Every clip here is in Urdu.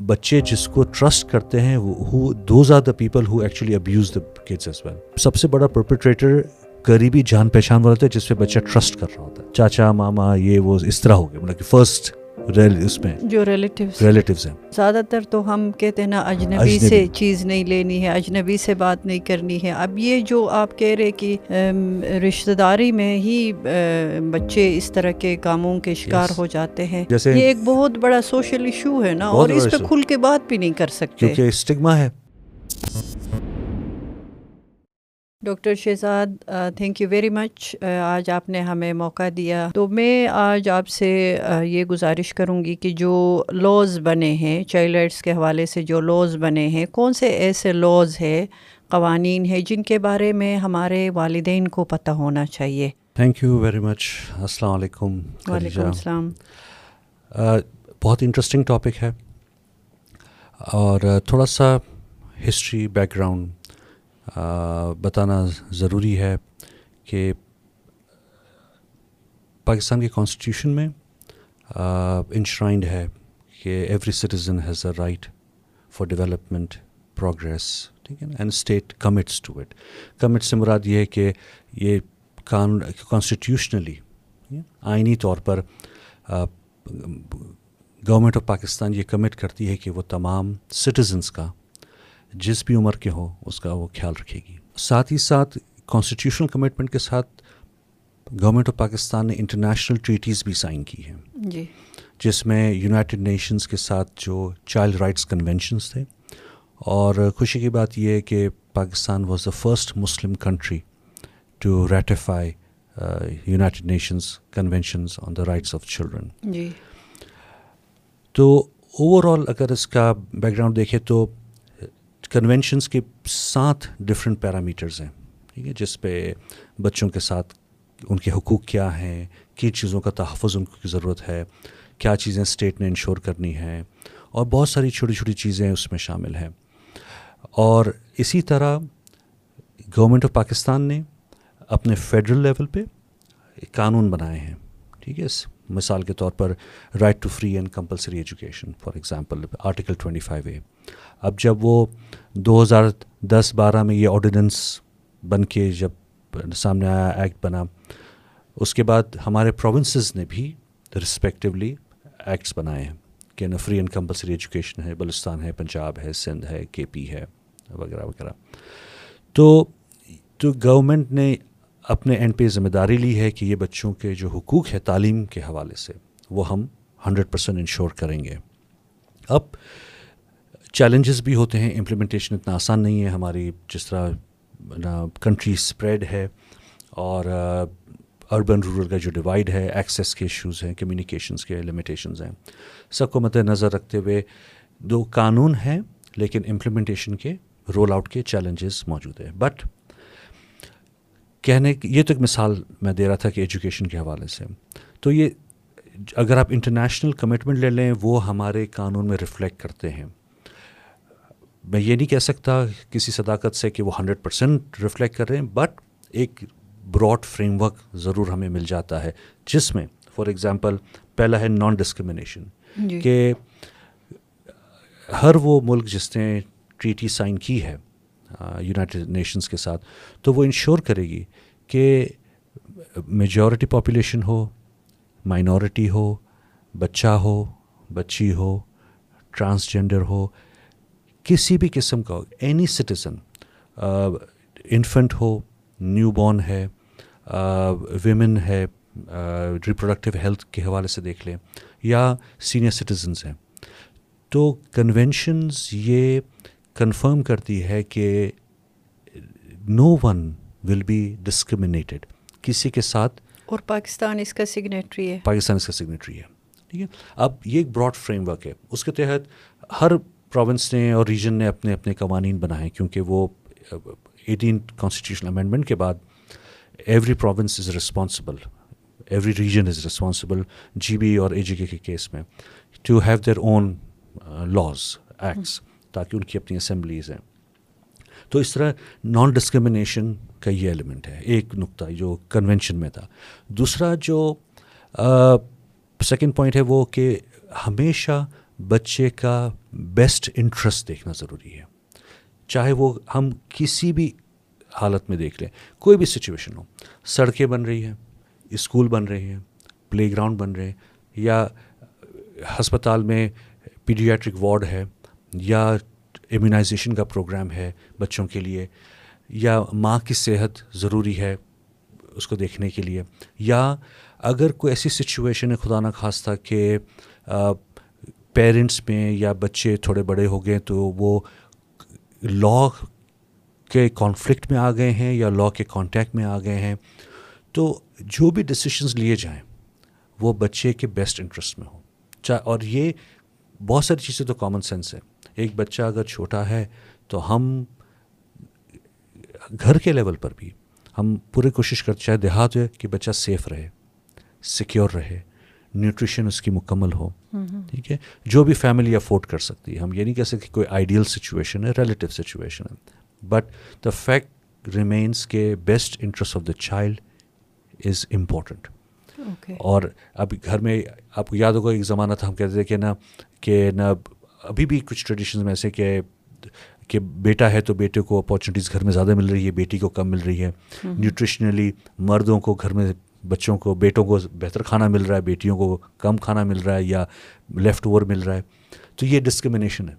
بچے جس کو ٹرسٹ کرتے ہیں those are the people who actually abuse the kids as well سب سے بڑا پرپریٹر قریبی جان پہچان والا ہوتا ہے جس پہ بچہ ٹرسٹ کر رہا ہوتا ہے۔ چاچا، ماما، یہ وہ، اس طرح ہو گیا مطلب کہ فرسٹ اس میں جو ریلیٹیو ریلیٹیوز ہیں۔ زیادہ تر تو ہم کہتے ہیں نا اجنبی سے چیز نہیں لینی ہے اجنبی سے بات نہیں کرنی ہے۔ اب یہ جو آپ کہہ رہے کہ رشتہ داری میں ہی بچے اس طرح کے کاموں کے شکار ہو جاتے ہیں۔ یہ ایک بہت بڑا سوشل ایشو ہے نا اور اس پہ کھل کے بات بھی نہیں کر سکتے۔ کیونکہ اسٹگما ہے۔ Doctor Shahzad thank you very much آج آپ نے ہمیں موقع دیا۔ تو میں آج آپ سے یہ گزارش کروں گی کہ جو لاز بنے ہیں چائلڈ رائٹس کے حوالے سے جو لاز بنے ہیں کون سے ایسے لاز ہے قوانین ہیں جن کے بارے میں ہمارے والدین کو پتہ ہونا چاہیے؟ تھینک یو ویری مچ السلام علیکم وعلیکم السلام۔ بہت انٹرسٹنگ ٹاپک ہے۔ اور تھوڑا سا ہسٹری بیک گراؤنڈ بتانا ضروری ہے کہ پاکستان کے کانسٹیٹیوشن میں انشرائنڈ ہے کہ every citizen has a right for development progress ٹھیک ہے نا and state commits to it commit سے مراد یہ ہے کہ یہ کانسٹیٹیوشنلی آئینی طور پر گورنمنٹ آف پاکستان یہ کمٹ کرتی ہے کہ وہ تمام سٹیزنس کا جس بھی عمر کے ہوں اس کا وہ خیال رکھے گی۔ ساتھ ہی ساتھ کانسٹیٹیوشنل کمٹمنٹ کے ساتھ گورنمنٹ آف پاکستان نے انٹرنیشنل ٹریٹیز بھی سائن کی ہیں۔ جی۔ جس میں یونائٹڈ نیشنز کے ساتھ جو چائلڈ رائٹس کنونشنس تھے۔ اور خوشی کی بات یہ ہے کہ Pakistan was the first Muslim country to ratify United Nations conventions on the rights of children جی۔ تو اوور آل اگر اس کا بیک گراؤنڈ دیکھیں تو کنونشنس کے سات ڈفرینٹ پیرامیٹرز ہیں، ٹھیک ہے، جس پہ بچوں کے ساتھ ان کے حقوق کیا ہیں، کن چیزوں کا تحفظ ان کی ضرورت ہے، کیا چیزیں اسٹیٹ نے انشور کرنی ہیں، اور بہت ساری چھوٹی چھوٹی چیزیں اس میں شامل ہیں۔ اور اسی طرح گورنمنٹ آف پاکستان نے اپنے فیڈرل لیول پہ قانون بنائے ہیں، ٹھیک ہے مثال کے طور پر right to free and compulsory education for example article twenty five A اب جب وہ دو ہزار دس بارہ میں یہ آرڈیننس بن کے جب سامنے آیا، ایکٹ بنا، اس کے بعد ہمارے پروونسز نے بھی رسپیکٹولی ایکٹس بنائے ہیں کہ نا فری اینڈ کمپلسری ایجوکیشن ہے، بلوچستان ہے، پنجاب ہے، سندھ ہے کے پی ہے، وغیرہ وغیرہ۔ تو تو گورنمنٹ نے اپنے اینڈ پہ ذمہ داری لی ہے کہ یہ بچوں کے جو حقوق ہے تعلیم کے حوالے سے، وہ ہم ہنڈریڈ پرسینٹ انشور کریں گے۔ اب چیلنجز بھی ہوتے ہیں امپلیمنٹیشن اتنا آسان نہیں ہے، ہماری جس طرح کنٹری اسپریڈ ہے اور uh, اربن رورل کا جو ڈیوائڈ ہے ایکسیس کے ایشوز ہیں کمیونیکیشنس کے لمیٹیشنز ہیں، سب کو مد نظر رکھتے ہوئے دو قانون ہیں، لیکن امپلیمنٹیشن کے رول آؤٹ کے چیلنجز موجود ہیں. بٹ کہنے، یہ تو ایک مثال میں دے رہا تھا کہ ایجوکیشن کے حوالے سے. تو یہ اگر آپ انٹرنیشنل کمٹمنٹ لے لیں، وہ ہمارے قانون میں ریفلیکٹ کرتے ہیں. میں یہ نہیں کہہ سکتا کسی صداقت سے کہ وہ ہنڈریڈ پرسینٹ ریفلیکٹ کر رہے ہیں بٹ ایک براڈ فریم ورک ضرور ہمیں مل جاتا ہے جس میں فار ایگزامپل پہلا ہے نان ڈسکرمنیشن جی۔ کہ ہر وہ ملک جس نے ٹریٹی سائن کی ہے یونائٹڈ نیشنز کے ساتھ تو وہ انشور کرے گی کہ میجورٹی پاپولیشن ہو مائنورٹی ہو بچہ ہو بچی ہو ٹرانسجینڈر ہو کسی بھی قسم کا اینی سٹیزن انفنٹ ہو نیو بورن ہے ویمن ہے ریپروڈکٹیو ہیلتھ کے حوالے سے دیکھ لیں یا سینئر سٹیزنس ہیں۔ تو کنونشنز یہ کنفرم کرتی ہے کہ no one will be discriminated کسی کے ساتھ اور پاکستان اس کا سگنیٹری ہے۔ پاکستان اس کا سگنیٹری ہے۔ ٹھیک ہے؟ اب یہ ایک براڈ فریم ورک ہے۔ اس کے تحت ہر پروونس نے اور ریجن نے اپنے اپنے قوانین بنائے، کیونکہ وہ ایٹین کانسٹیٹیوشنل امینڈمنٹ کے بعد every province is responsible every region is responsible G B اور اے جی کے کے کیس میں to have their own laws acts تاکہ ان کی اپنی اسمبلیز ہیں۔ تو اس طرح نان ڈسکرمنیشن کا یہ ایلیمنٹ ہے، ایک نقطہ جو کنونشن میں تھا۔ دوسرا جو uh, سیکنڈ پوائنٹ ہے وہ کہ ہمیشہ بچے کا بیسٹ انٹرسٹ دیکھنا ضروری ہے۔ چاہے وہ ہم کسی بھی حالت میں دیکھ لیں، کوئی بھی سچویشن ہو، سڑکیں بن رہی ہیں، اسکول بن رہے ہیں پلے گراؤنڈ بن رہے ہیں، یا ہسپتال میں پیڈیاٹرک وارڈ ہے، یا امیونائزیشن کا پروگرام ہے بچوں کے لیے، یا ماں کی صحت ضروری ہے اس کو دیکھنے کے لیے، یا اگر کوئی ایسی سچویشن ہے، خدا نخواستہ کہ پیرنٹس میں یا بچے تھوڑے بڑے ہو گئے تو وہ لا کے کانفلکٹ میں آ گئے ہیں یا لا کے کانٹیکٹ میں آ گئے ہیں۔ تو جو بھی ڈسیشنز لیے جائیں، وہ بچے کے بیسٹ انٹرسٹ میں ہوں۔ چاہے اور یہ بہت ساری چیزیں تو کامن سینس ہے ایک بچہ اگر چھوٹا ہے تو ہم گھر کے لیول پر بھی ہم پورے کوشش کرتے چاہے دیہات ہے کہ بچہ سیف رہے سیکیور رہے۔ نیوٹریشن اس کی مکمل ہو۔ ٹھیک ہے؟ جو بھی فیملی افورڈ کر سکتی ہے۔ ہم یہ نہیں کہہ سکتے کہ کوئی آئیڈیل سچویشن ہے ریلیٹیو سچویشن ہے۔ بٹ دا فیکٹ ریمینس کے best interest of the child is important اور اب گھر میں آپ کو یاد ہوگا ایک زمانہ تھا ہم کہتے تھے کہ نا کہ نہ ابھی بھی کچھ ٹریڈیشنز میں ایسے کہ کہ بیٹا ہے تو بیٹے کو اپارچونیٹیز گھر میں زیادہ مل رہی ہے بیٹی کو کم مل رہی ہے۔ نیوٹریشنلی مردوں کو گھر میں بچوں کو بیٹوں کو بہتر کھانا مل رہا ہے بیٹیوں کو کم کھانا مل رہا ہے یا لیفٹ اوور مل رہا ہے۔ تو یہ ڈسکرمنیشن ہے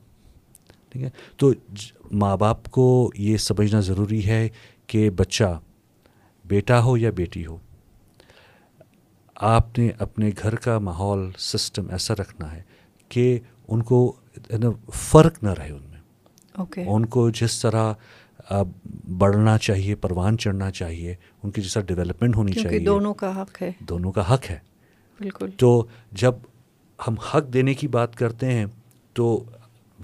ٹھیک ہے؟ تو ماں باپ کو یہ سمجھنا ضروری ہے کہ بچہ بیٹا ہو یا بیٹی ہو آپ نے اپنے گھر کا ماحول سسٹم ایسا رکھنا ہے کہ ان کو فرق نہ رہے ان میں۔ Okay. ان کو جس طرح بڑھنا چاہیے پروان چڑھنا چاہیے ان کی جیسا ڈیولپمنٹ ہونی چاہیے۔ دونوں کا حق ہے۔ دونوں کا حق ہے۔ بالکل۔ تو جب ہم حق دینے کی بات کرتے ہیں تو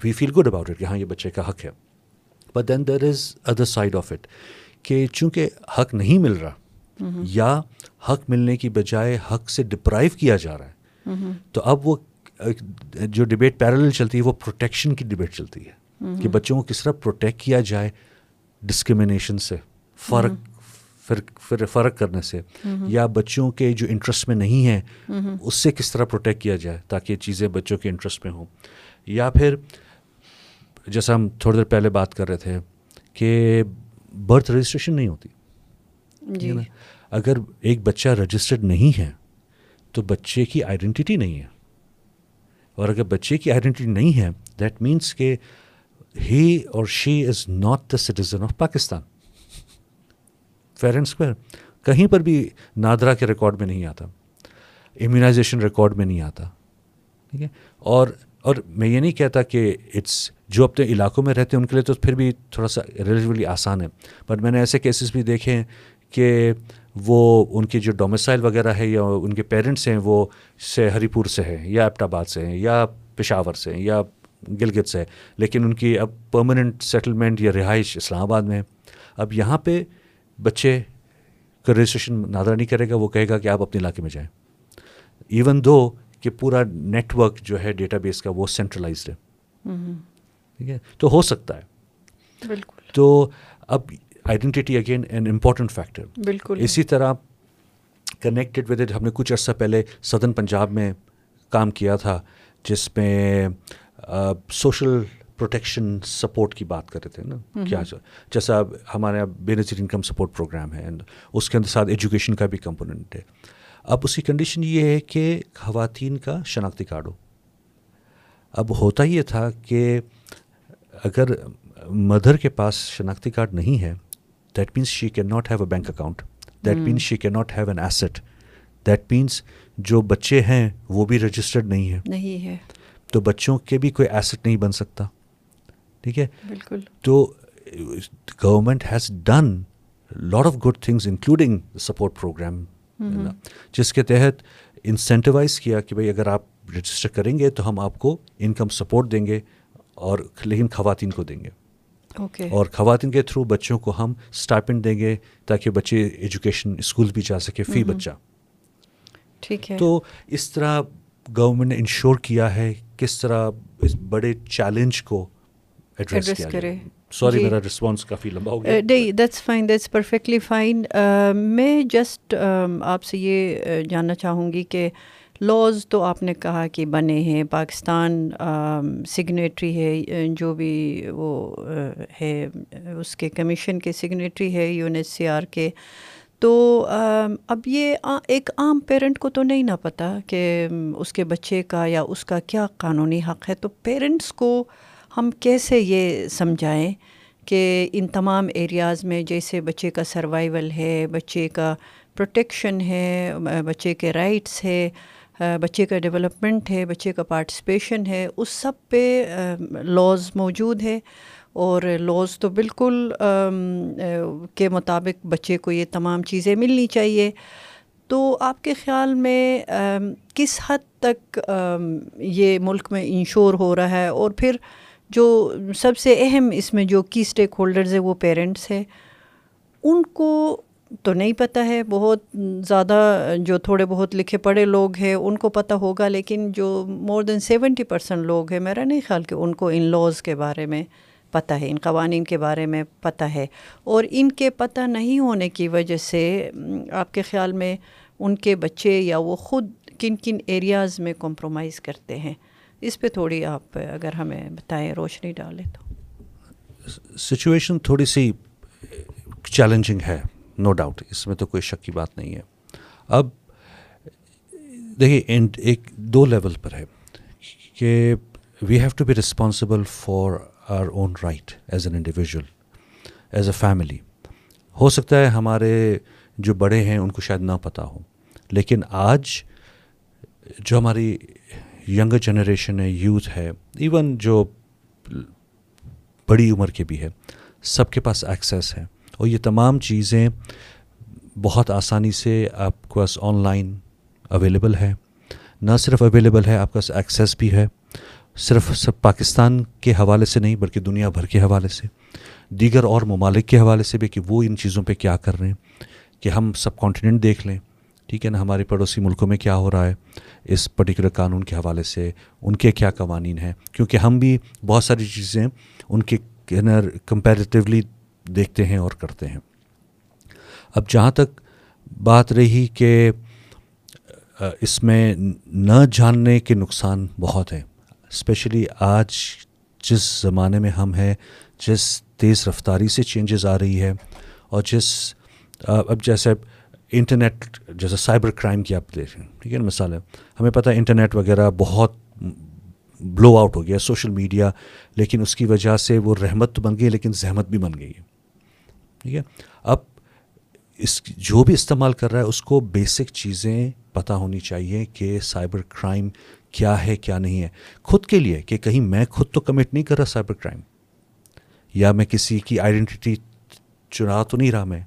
we feel good about it کہ ہاں یہ بچے کا حق ہے۔ But then there is other side of it کہ چونکہ حق نہیں مل رہا یا حق ملنے کی بجائے حق سے ڈپرائیو کیا جا رہا ہے تو اب وہ جو ڈبیٹ پیرل چلتی ہے وہ پروٹیکشن کی ڈبیٹ چلتی ہے۔ کہ بچوں کو کس طرح پروٹیکٹ کیا جائے ڈسکرمنیشن سے فرق فرق کرنے سے یا بچوں کے جو انٹرسٹ میں نہیں ہیں اس سے کس طرح پروٹیکٹ کیا جائے تاکہ یہ چیزیں بچوں کے انٹرسٹ میں ہوں؟ یا پھر جیسا ہم تھوڑی دیر پہلے بات کر رہے تھے کہ برتھ رجسٹریشن نہیں ہوتی۔ جی۔ اگر ایک بچہ رجسٹرڈ نہیں ہے تو بچے کی آئیڈینٹی نہیں ہے۔ اور اگر بچے کی آئیڈینٹی نہیں ہے دیٹ مینس کہ ہی اور she is not the citizen of Pakistan fair and square کہیں پر بھی نادرا کے ریکارڈ میں نہیں آتا. امیونائزیشن ریکارڈ میں نہیں آتا. ٹھیک ہے؟ اور اور میں یہ نہیں کہتا کہ اٹس جو اپنے علاقوں میں رہتے ہیں ان کے لیے تو پھر بھی تھوڑا سا ریلیٹیولی آسان ہے. بٹ میں نے ایسے کیسز بھی دیکھے ہیں کہ وہ ان کی جو ڈومسائل وغیرہ ہے یا ان کے پیرنٹس ہیں وہ سے ہری پور سے ہیں یا ایبٹ آباد سے ہیں یا پشاور سے ہیں یا گلگت سے لیکن ان کی اب پرماننٹ سیٹلمنٹ یا رہائش اسلام آباد میں ہے۔ اب یہاں پہ بچے کا رجسٹریشن نادرا نہیں کرے گا وہ کہے گا کہ آپ اپنے علاقے میں جائیں۔ ایون دو کہ پورا نیٹ ورک جو ہے ڈیٹا بیس کا وہ سینٹرلائزڈ ہے۔ ٹھیک ہے؟ تو ہو سکتا ہے۔ بالکل۔ تو اب identity again an important factor بالکل۔ اسی طرح کنیکٹڈ ود اٹ ہم نے کچھ عرصہ پہلے سدرن پنجاب میں کام کیا تھا جس میں سوشل پروٹیکشن سپورٹ کی بات کر رہے تھے نا کیا جیسا ہمارے یہاں بے نظیر انکم سپورٹ پروگرام ہے اس کے اندر ساتھ ایجوکیشن کا بھی کمپوننٹ ہے۔ اب اس کی کنڈیشن یہ ہے کہ خواتین کا شناختی کارڈ ہو۔ اب ہوتا یہ تھا کہ اگر مدر کے پاس شناختی کارڈ نہیں ہے that means she can not have a bank account that means she can not have an asset that means جو بچے ہیں وہ بھی رجسٹرڈ نہیں ہے نہیں ہے۔ تو بچوں کے بھی کوئی ایسٹ نہیں بن سکتا۔ ٹھیک ہے؟ بالکل۔ تو government has done lot of good things including support programme جس کے تحت انسینٹیوائز کیا کہ بھائی اگر آپ رجسٹر کریں گے تو ہم آپ کو انکم سپورٹ دیں گے اور لیکن خواتین کو دیں گے۔ اوکے اور خواتین کے تھرو بچوں کو ہم اسٹائپنڈ دیں گے تاکہ بچے ایجوکیشن اسکول بھی جا سکے فی بچہ۔ ٹھیک ہے۔ تو اس طرح گورنمنٹ نے انشور کیا ہے کس طرح اس بڑے چیلنج کو ایڈریس کرے۔ سوری جی. میرا رسپانس کافی لمبا ہو گیا۔ نہیں that's fine that's perfectly fine میں جسٹ آپ سے یہ جاننا چاہوں گی کہ لاز تو آپ نے کہا کہ بنے ہیں پاکستان سگنیٹری ہے جو بھی وہ ہے اس کے کمیشن کے سگنیٹری ہے U N S C R کے۔ تو اب یہ ایک عام پیرنٹ کو تو نہیں نہ پتہ کہ اس کے بچے کا یا اس کا کیا قانونی حق ہے۔ تو پیرنٹس کو ہم کیسے یہ سمجھائیں کہ ان تمام ایریاز میں جیسے بچے کا سروائیول ہے، بچے کا پروٹیکشن ہے بچے کے رائٹس ہے بچے کا ڈیولپمنٹ ہے، بچے کا پارٹیسپیشن ہے، اس سب پہ لاز موجود ہے۔ اور لاز تو بالکل کے مطابق بچے کو یہ تمام چیزیں ملنی چاہیے۔ تو آپ کے خیال میں کس حد تک یہ ملک میں انشور ہو رہا ہے؟ اور پھر جو سب سے اہم اس میں جو کی اسٹیک ہولڈرز ہیں، وہ پیرنٹس ہے ان کو تو نہیں پتہ ہے، بہت زیادہ جو تھوڑے بہت لکھے پڑھے لوگ ہیں، ان کو پتہ ہوگا، لیکن جو مور دین سیونٹی پرسینٹ لوگ ہیں، میرا نہیں خیال کہ ان کو ان لاز کے بارے میں پتہ ہے، ان قوانین کے بارے میں پتہ ہے۔ اور ان کے پتہ نہیں ہونے کی وجہ سے آپ کے خیال میں ان کے بچے یا وہ خود کن کن ایریاز میں کمپرومائز کرتے ہیں؟ اس پہ تھوڑی آپ، اگر ہمیں بتائیں، روشنی ڈالیں تو۔ سچویشن تھوڑی سی چیلنجنگ ہے نو ڈاؤٹ اس میں تو کوئی شک کی بات نہیں ہے۔ اب دیکھیے ایک دو لیول پر ہے کہ we have to be responsible for our own right as an individual as a family ہو سکتا ہے ہمارے جو بڑے ہیں ان کو شاید نہ پتہ ہو، لیکن آج جو ہماری ینگر جنریشن ہے یوتھ ہے ایون جو بڑی عمر کے بھی ہے، سب کے پاس ایکسیس ہے۔ اور یہ تمام چیزیں بہت آسانی سے آپ کے پاس آن لائن اویلیبل ہے۔ نہ صرف اویلیبل ہے، آپ کے پاس ایکسیس بھی ہے۔ صرف سب پاکستان کے حوالے سے نہیں بلکہ دنیا بھر کے حوالے سے، دیگر اور ممالک کے حوالے سے بھی کہ وہ ان چیزوں پہ کیا کر رہے ہیں، کہ ہم سب کانٹیننٹ دیکھ لیں۔ ٹھیک ہے نا، ہمارے پڑوسی ملکوں میں کیا ہو رہا ہے، اس پرٹیکولر قانون کے حوالے سے ان کے کیا قوانین ہیں۔ کیونکہ ہم بھی بہت ساری چیزیں ان کے کمپیریٹیولی دیکھتے ہیں اور کرتے ہیں۔ اب جہاں تک بات رہی کہ اس میں نہ جاننے کے نقصان بہت ہیں۔ اسپیشلی آج جس زمانے میں ہم ہیں، جس تیز رفتاری سے چینجز آ رہی ہے، اور جس اب جیسے انٹرنیٹ جیسے سائبر کرائم کی آپ دیکھیں ٹھیک ہے نا، مثال ہے، ہمیں پتہ ہے انٹرنیٹ وغیرہ بہت بلو آؤٹ ہو گیا سوشل میڈیا لیکن اس کی وجہ سے وہ رحمت تو بن گئی، لیکن زحمت بھی بن گئی ہے، ٹھیک ہے۔ اب اس، جو بھی استعمال کر رہا ہے، اس کو بیسک چیزیں پتہ ہونی چاہیے کہ سائبر کرائم کیا ہے کیا نہیں ہے۔ خود کے لیے کہ کہیں میں خود تو کمٹ نہیں کر رہا سائبر کرائم یا میں کسی کی آئیڈینٹی چنا تو نہیں رہا میں۔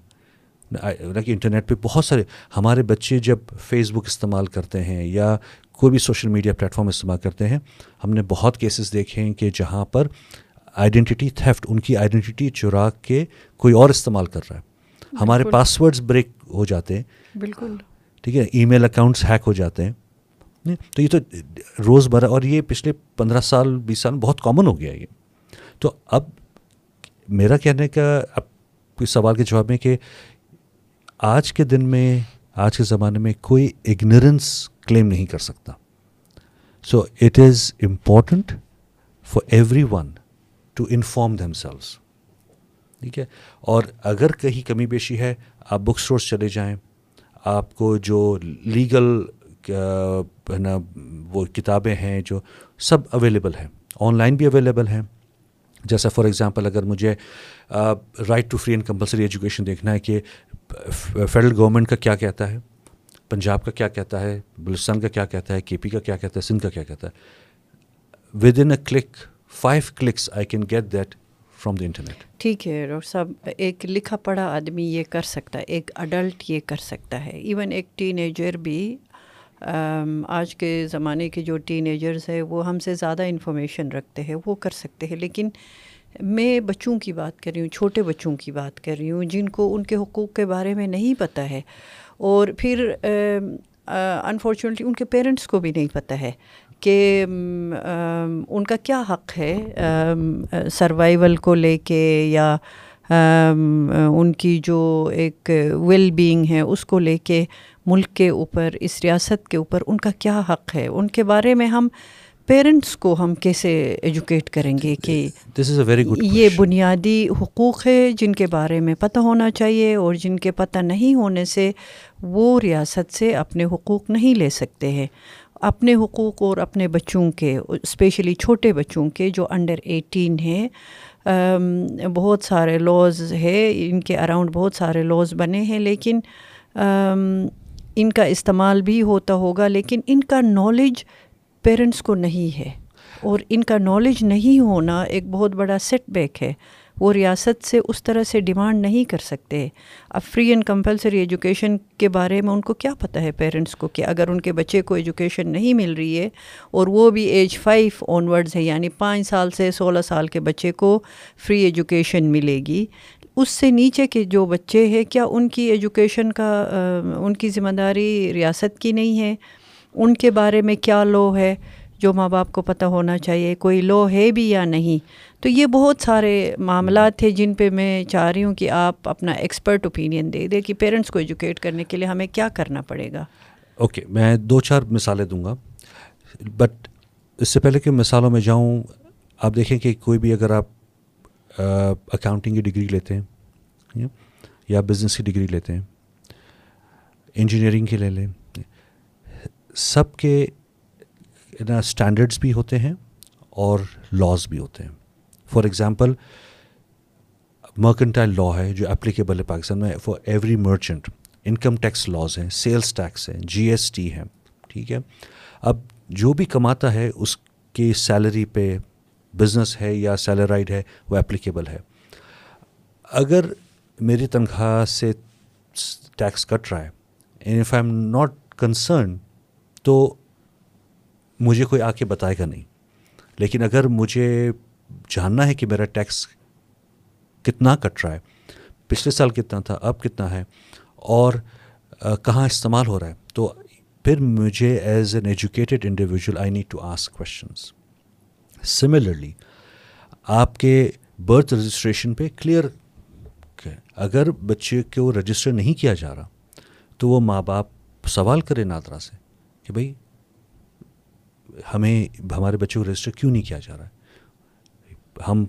کہ انٹرنیٹ پہ بہت سارے ہمارے بچے جب فیس بک استعمال کرتے ہیں یا کوئی بھی سوشل میڈیا پلیٹفارم استعمال کرتے ہیں ہم نے بہت کیسز دیکھے ہیں کہ جہاں پر آئیڈینٹی تھیفٹ ان کی آئیڈینٹی چرا کے کوئی اور استعمال کر رہا ہے۔ ہمارے پاس ورڈز بریک ہو جاتے ہیں۔ بالکل۔ ٹھیک ہے ای میل اکاؤنٹس ہیک ہو جاتے ہیں۔ تو یہ تو روز مرہ، اور یہ پچھلے پندرہ سال، بیس سال بہت کامن ہو گیا یہ۔ تو اب میرا کہنے کا، اب کوئی سوال کے جواب میں کہ آج کے دن میں، آج کے زمانے میں کوئی اگنورنس کلیم نہیں کر سکتا۔ So it is important for everyone to inform themselves ٹھیک ہے؟ اور اگر کہیں کمی بیشی ہے، آپ بک اسٹورس چلے جائیں۔ آپ کو جو لیگل نا، وہ کتابیں ہیں جو سب اویلیبل ہیں، آن لائن بھی اویلیبل ہیں۔ جیسا فار ایگزامپل اگر مجھے right to free and compulsory education دیکھنا ہے کہ فیڈرل گورنمنٹ کا کیا کہتا ہے، پنجاب کا کیا کہتا ہے، بلوچستان کا کیا کہتا ہے، کے پی کا کیا کہتا ہے، سندھ کا کیا کہتا ہے۔ Within a click five clicks I can get that from the internet ٹھیک ہے ڈاکٹر صاحب ایک لکھا پڑھا آدمی یہ کر سکتا ہے، ایک اڈلٹ یہ کر سکتا ہے۔ ایون ایک ٹین ایجر بھی آج کے زمانے کے جو ٹین ایجرز ہے وہ ہم سے زیادہ انفارمیشن رکھتے ہیں، وہ کر سکتے ہیں۔ لیکن میں بچوں کی بات کر رہی ہوں، چھوٹے بچوں کی بات کر رہی ہوں، جن کو ان کے حقوق کے بارے میں نہیں پتہ ہے۔ اور پھر انفارچونیٹلی ان کے پیرنٹس کو بھی نہیں پتہ ہے کہ ان کا کیا حق ہے سروائیول کو لے کے یا ان کی جو ایک ویل بینگ ہے، اس کو لے کے۔ ملک کے اوپر اس ریاست کے اوپر ان کا کیا حق ہے؟ ان کے بارے میں ہم پیرنٹس کو ہم کیسے ایجوکیٹ کریں گے کہ دس از اے ویری گڈ یہ بنیادی حقوق ہے جن کے بارے میں پتہ ہونا چاہیے اور جن کے پتہ نہیں ہونے سے وہ ریاست سے اپنے حقوق نہیں لے سکتے ہیں۔ اپنے حقوق اور اپنے بچوں کے اسپیشلی چھوٹے بچوں کے جو انڈر ایٹین ہیں بہت سارے لاز ہے ان کے اراؤنڈ بہت سارے لاز بنے ہیں لیکن ان کا استعمال بھی ہوتا ہوگا، لیکن ان کا نالج پیرنٹس کو نہیں ہے۔ اور ان کا نالج نہیں ہونا ایک بہت بڑا سیٹ بیک ہے۔ وہ ریاست سے اس طرح سے ڈیمانڈ نہیں کر سکتے۔ اب فری اینڈ کمپلسری ایجوکیشن کے بارے میں ان کو کیا پتہ ہے پیرنٹس کو کہ اگر ان کے بچے کو ایجوکیشن نہیں مل رہی ہے اور وہ بھی ایج فائیو آن ورڈز ہے یعنی پانچ سال سے سولہ سال کے بچے کو فری ایجوکیشن ملے گی اس سے نیچے کے جو بچے ہیں کیا ان کی ایجوکیشن کا ان کی ذمہ داری ریاست کی نہیں ہے؟ ان کے بارے میں کیا لو ہے جو ماں باپ کو پتہ ہونا چاہیے؟ کوئی لو ہے بھی یا نہیں؟ تو یہ بہت سارے معاملات تھے جن پہ میں چاہ رہی ہوں کہ آپ اپنا ایکسپرٹ اوپینین دے دیں کہ پیرنٹس کو ایجوکیٹ کرنے کے لیے ہمیں کیا کرنا پڑے گا۔ اوکے okay, میں دو چار مثالیں دوں گا۔ بٹ اس سے پہلے کہ مثالوں میں جاؤں آپ دیکھیں کہ کوئی بھی اگر آپ اکاؤنٹنگ کی ڈگری لیتے ہیں، یا بزنس کی ڈگری لیتے ہیں انجینئرنگ کی لے لیں۔ سب کے نا اسٹینڈرڈس بھی ہوتے ہیں اور لاز بھی ہوتے ہیں۔ فار ایگزامپل مرکنٹائل لا ہے جو اپلیکیبل ہے پاکستان میں for every merchant income tax laws ہیں سیلس ٹیکس ہیں جی ایس ٹی ہے ٹھیک ہے۔ اب جو بھی کماتا ہے، اس کی سیلری پہ بزنس ہے یا سیلرائڈ ہے، وہ اپلیکیبل ہے. اگر میری تنخواہ سے ٹیکس کٹ رہا ہے and if I am not concern تو مجھے کوئی آ کے بتائے گا نہیں. لیکن اگر مجھے جاننا ہے کہ میرا ٹیکس کتنا کٹ رہا ہے، پچھلے سال کتنا تھا، اب کتنا ہے، اور کہاں استعمال ہو رہا ہے، تو پھر مجھے as an educated individual I need to ask questions similarly آپ کے برتھ رجسٹریشن پہ کلیئر اگر بچے کو رجسٹر نہیں کیا جا رہا، تو وہ ماں باپ سوال کرے نادرا سے کہ بھائی، ہمیں ہمارے بچے کو رجسٹر کیوں نہیں کیا جا رہا؟ ہے ہم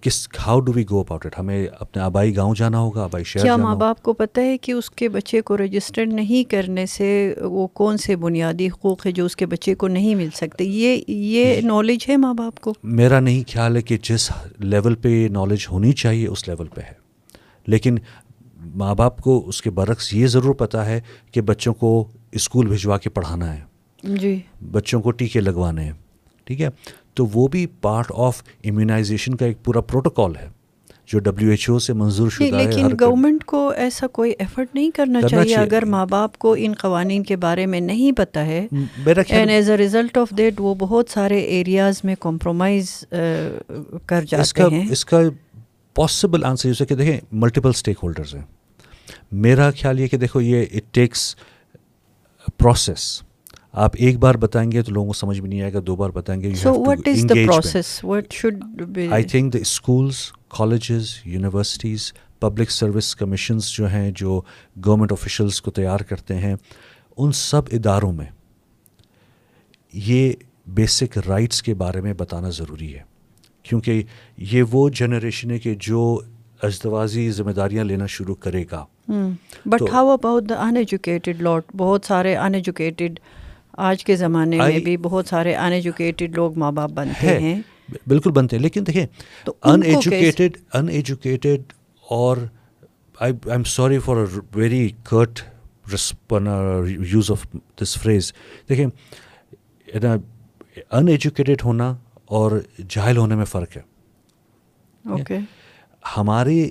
کس how do we go about it ہمیں اپنے آبائی گاؤں جانا ہوگا آبائی شہر کیا ماں باپ کو پتہ ہے کہ اس کے بچے کو رجسٹر نہیں کرنے سے وہ کون سے بنیادی حقوق ہے جو اس کے بچے کو نہیں مل سکتے؟ یہ یہ نالج ہے ماں باپ کو؟ میرا نہیں خیال ہے کہ جس لیول پہ نالج ہونی چاہیے اس لیول پہ ہے۔ لیکن ماں باپ کو اس کے برعکس یہ ضرور پتہ ہے کہ بچوں کو اسکول بھجوا کے پڑھانا ہے۔ جی۔ بچوں کو ٹیکے لگوانے ہیں۔ ٹھیک ہے؟ تو وہ بھی پارٹ آف امیونائزیشن کا ایک پورا پروٹوکال ہے جو ڈبلیو ایچ او سے منظور شدہ ہے لیکن گورنمنٹ کو ایسا کوئی ایفرٹ نہیں کرنا چاہیے۔ اگر ماں باپ کو ان قوانین کے بارے میں نہیں پتہ ہے and as a result of that وہ بہت سارے ایریاز میں کمپرومائز کر جاتے ہیں۔ اس کا پاسبل آنسر یہ کہ دیکھیں ملٹیپل اسٹیک ہولڈرز ہیں۔ میرا خیال یہ کہ دیکھو یہ اٹ ٹیکس پروسیس آپ ایک بار بتائیں گے تو لوگوں کو سمجھ میں نہیں آئے گا دو بار بتائیں گے I think the schools colleges universities public service commissions جو ہیں جو گورنمنٹ آفیشلس کو تیار کرتے ہیں ان سب اداروں میں یہ بیسک رائٹس کے بارے میں بتانا ضروری ہے۔ کیونکہ یہ وہ جنریشن ہے کہ جو اجتوازی ذمہ داریاں لینا شروع کرے گا۔ But how about uneducated lot بہت سارے ان ایجوکیٹڈ آج کے زمانے میں بھی بہت سارے ان ایجوکیٹڈ لوگ ماں باپ بنتے ہیں۔ بالکل بنتے ہیں لیکن دیکھیں ان ایجوکیٹڈ ان ایجوکیٹڈ اور I am sorry for a very cut use of this phrase دیکھیں ان ایجوکیٹڈ ہونا اور جاہل ہونے میں فرق ہے۔ اوکے ہمارے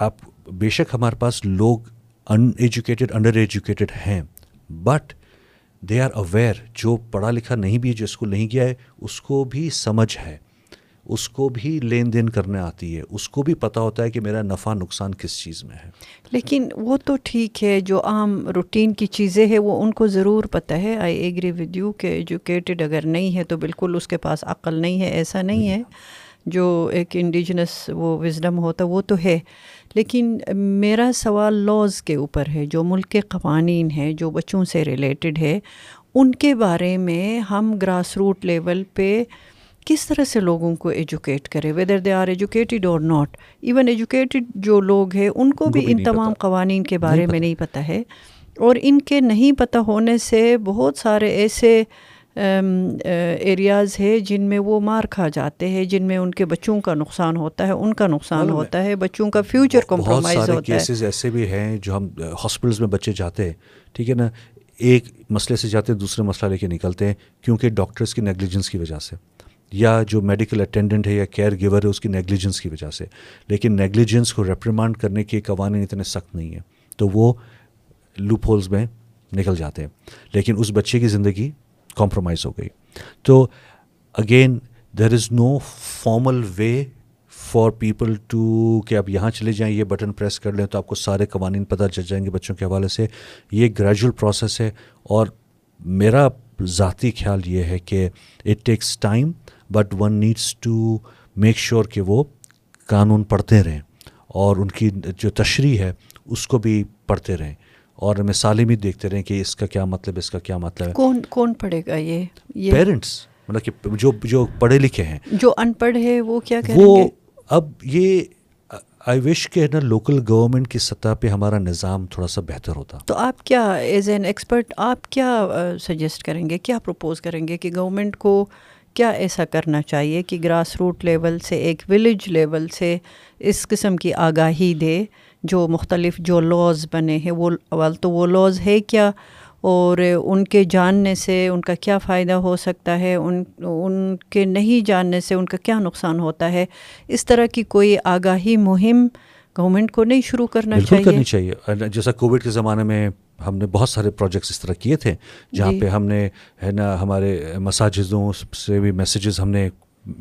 آپ بے شک ہمارے پاس لوگ ان ایجوکیٹڈ انڈر ایجوکیٹڈ ہیں بٹ دے آر اویئر جو پڑھا لکھا نہیں بھی جو اسکول نہیں گیا ہے اس کو بھی سمجھ ہے۔ اس کو بھی لین دین کرنے آتی ہے۔ اس کو بھی پتہ ہوتا ہے کہ میرا نفع نقصان کس چیز میں ہے۔ لیکن وہ تو ٹھیک ہے جو عام روٹین کی چیزیں ہیں وہ ان کو ضرور پتہ ہے۔ آئی ایگری ود یو کہ ایجوکیٹڈ اگر نہیں ہے تو بالکل اس کے پاس عقل نہیں ہے ایسا نہیں ہے۔ جو ایک انڈیجنس وہ وزڈم ہوتا وہ تو ہے۔ لیکن میرا سوال لاز کے اوپر ہے جو ملک کے قوانین ہیں جو بچوں سے ریلیٹڈ ہے ان کے بارے میں ہم گراس روٹ لیول پہ کس طرح سے لوگوں کو ایجوکیٹ کرے ویدر دے آر ایجوکیٹڈ اور ناٹ ایون ایجوکیٹڈ جو لوگ ہیں ان کو بھی ان تمام قوانین کے بارے میں نہیں پتہ ہے۔ اور ان کے نہیں پتہ ہونے سے بہت سارے ایسے ایریاز ہے جن میں وہ مار کھا جاتے ہیں جن میں ان کے بچوں کا نقصان ہوتا ہے ان کا نقصان ہوتا ہے بچوں کا فیوچر کمپرومائز ہوتا ہے۔ کیسز ایسے بھی ہیں جو ہم ہاسپٹلس میں بچے جاتے ہیں ٹھیک ہے نا؟ ایک مسئلے سے جاتے ہیں دوسرے مسئلہ لے کے نکلتے ہیں کیونکہ ڈاکٹرس کی نیگلیجنس کی وجہ سے یا جو میڈیکل اٹینڈنٹ ہے یا کیئر گیور ہے اس کی نیگلیجنس کی وجہ سے۔ لیکن نیگلیجنس کو ریپریمانڈ کرنے کے قوانین اتنے سخت نہیں ہیں تو وہ لوپ ہولز میں نکل جاتے ہیں۔ لیکن اس بچے کی زندگی کمپرومائز ہو گئی تو again there is no formal way for people to کہ آپ یہاں چلے جائیں یہ بٹن پریس کر لیں تو آپ کو سارے قوانین پتہ چل جائیں گے بچوں کے حوالے سے یہ گریجول پروسیس ہے اور میرا ذاتی خیال یہ ہے کہ it takes time but one needs to make sure کہ وہ قانون پڑھتے رہیں اور ان کی جو تشریح ہے اس کو بھی پڑھتے رہیں اور مثالیں بھی دیکھتے رہیں کہ اس کا کیا مطلب اس کا کیا مطلب ہے۔ کون کون پڑھے گا یہ؟ پیرنٹس مطلب کہ جو جو پڑھے لکھے ہیں۔ جو ان پڑھ ہے وہ کیا وہ اب یہ آئی وش کہ نا لوکل گورنمنٹ کی سطح پہ ہمارا نظام تھوڑا سا بہتر ہوتا۔ تو آپ کیا ایز این ایکسپرٹ آپ کیا سجیسٹ کریں گے؟ کیا پروپوز کریں گے کہ گورنمنٹ کو کیا ایسا کرنا چاہیے کہ گراس روٹ لیول سے ایک ولیج لیول سے اس قسم کی آگاہی دے؟ جو مختلف جو لاز بنے ہیں وہ اول تو وہ لاز ہے کیا؟ اور ان کے جاننے سے ان کا کیا فائدہ ہو سکتا ہے؟ ان ان کے نہیں جاننے سے ان کا کیا نقصان ہوتا ہے؟ اس طرح کی کوئی آگاہی مہم گورنمنٹ کو نہیں شروع کرنا چاہیے۔ کرنی چاہیے۔ جیسا کووڈ کے زمانے میں ہم نے بہت سارے پروجیکٹس اس طرح کیے تھے جہاں جی۔ پہ ہم نے ہے نا ہمارے مساجدوں سے بھی میسیجز ہم نے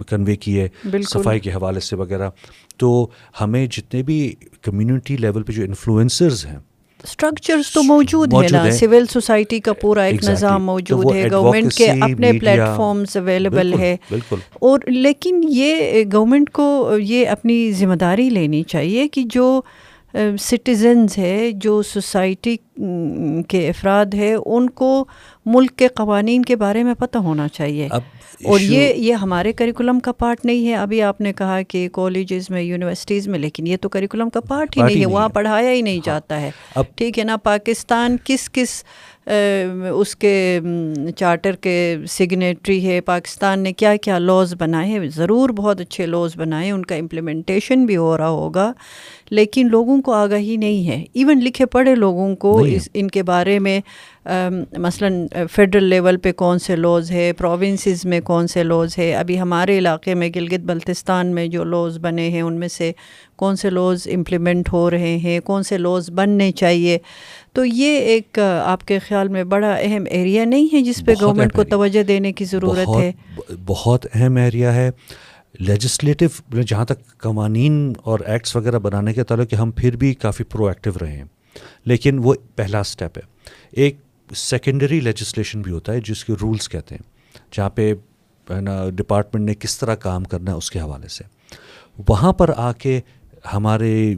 کنوے کیے صفائی کے حوالے سے وغیرہ۔ تو ہمیں جتنے بھی کمیونٹی لیول پہ جو انفلوئنسرز ہیں اسٹرکچرز تو موجود ہیں نا۔ سول سوسائٹی کا پورا ایک نظام موجود ہے۔ گورنمنٹ کے اپنے پلیٹ فارمز اویلیبل ہے اور لیکن یہ گورنمنٹ کو یہ اپنی ذمہ داری لینی چاہیے کہ جو سٹیزنز ہے جو سوسائٹی کے افراد ہے ان کو ملک کے قوانین کے بارے میں پتہ ہونا چاہیے۔ اور یہ یہ ہمارے کریکولم کا پارٹ نہیں ہے۔ ابھی آپ نے کہا کہ کالجز میں یونیورسٹیز میں لیکن یہ تو کریکولم کا پارٹ ہی نہیں ہے۔ وہاں پڑھایا ہی نہیں ہاں۔ جاتا ہے۔ ٹھیک ہے نا پاکستان کس کس اس کے چارٹر کے سگنیٹری ہے پاکستان نے کیا کیا لاز بنائے ہیں؟ ضرور بہت اچھے لاز بنائے ان کا امپلیمنٹیشن بھی ہو رہا ہوگا لیکن لوگوں کو آگاہی نہیں ہے۔ ایون لکھے پڑھے لوگوں کو اس ان کے بارے میں مثلاً فیڈرل لیول پہ کون سے لاز ہے پروونسز میں کون سے لاز ہے؟ ابھی ہمارے علاقے میں گلگت بلتستان میں جو لاز بنے ہیں ان میں سے کون سے لاز امپلیمنٹ ہو رہے ہیں؟ کون سے لاز بننے چاہیے؟ تو یہ ایک آپ کے خیال میں بڑا اہم ایریا نہیں ہے جس پہ گورنمنٹ کو توجہ دینے کی ضرورت ہے؟ بہت اہم ایریا ہے۔ لیجسلیٹو جہاں تک قوانین اور ایکٹس وغیرہ بنانے کے تعلق ہم پھر بھی کافی پرو ایکٹیو رہے ہیں۔ لیکن وہ پہلا اسٹیپ ہے۔ ایک سیکنڈری لیجسلیشن بھی ہوتا ہے جس کے رولز کہتے ہیں جہاں پہ نا ڈپارٹمنٹ نے کس طرح کام کرنا ہے اس کے حوالے سے۔ وہاں پر آ کے ہمارے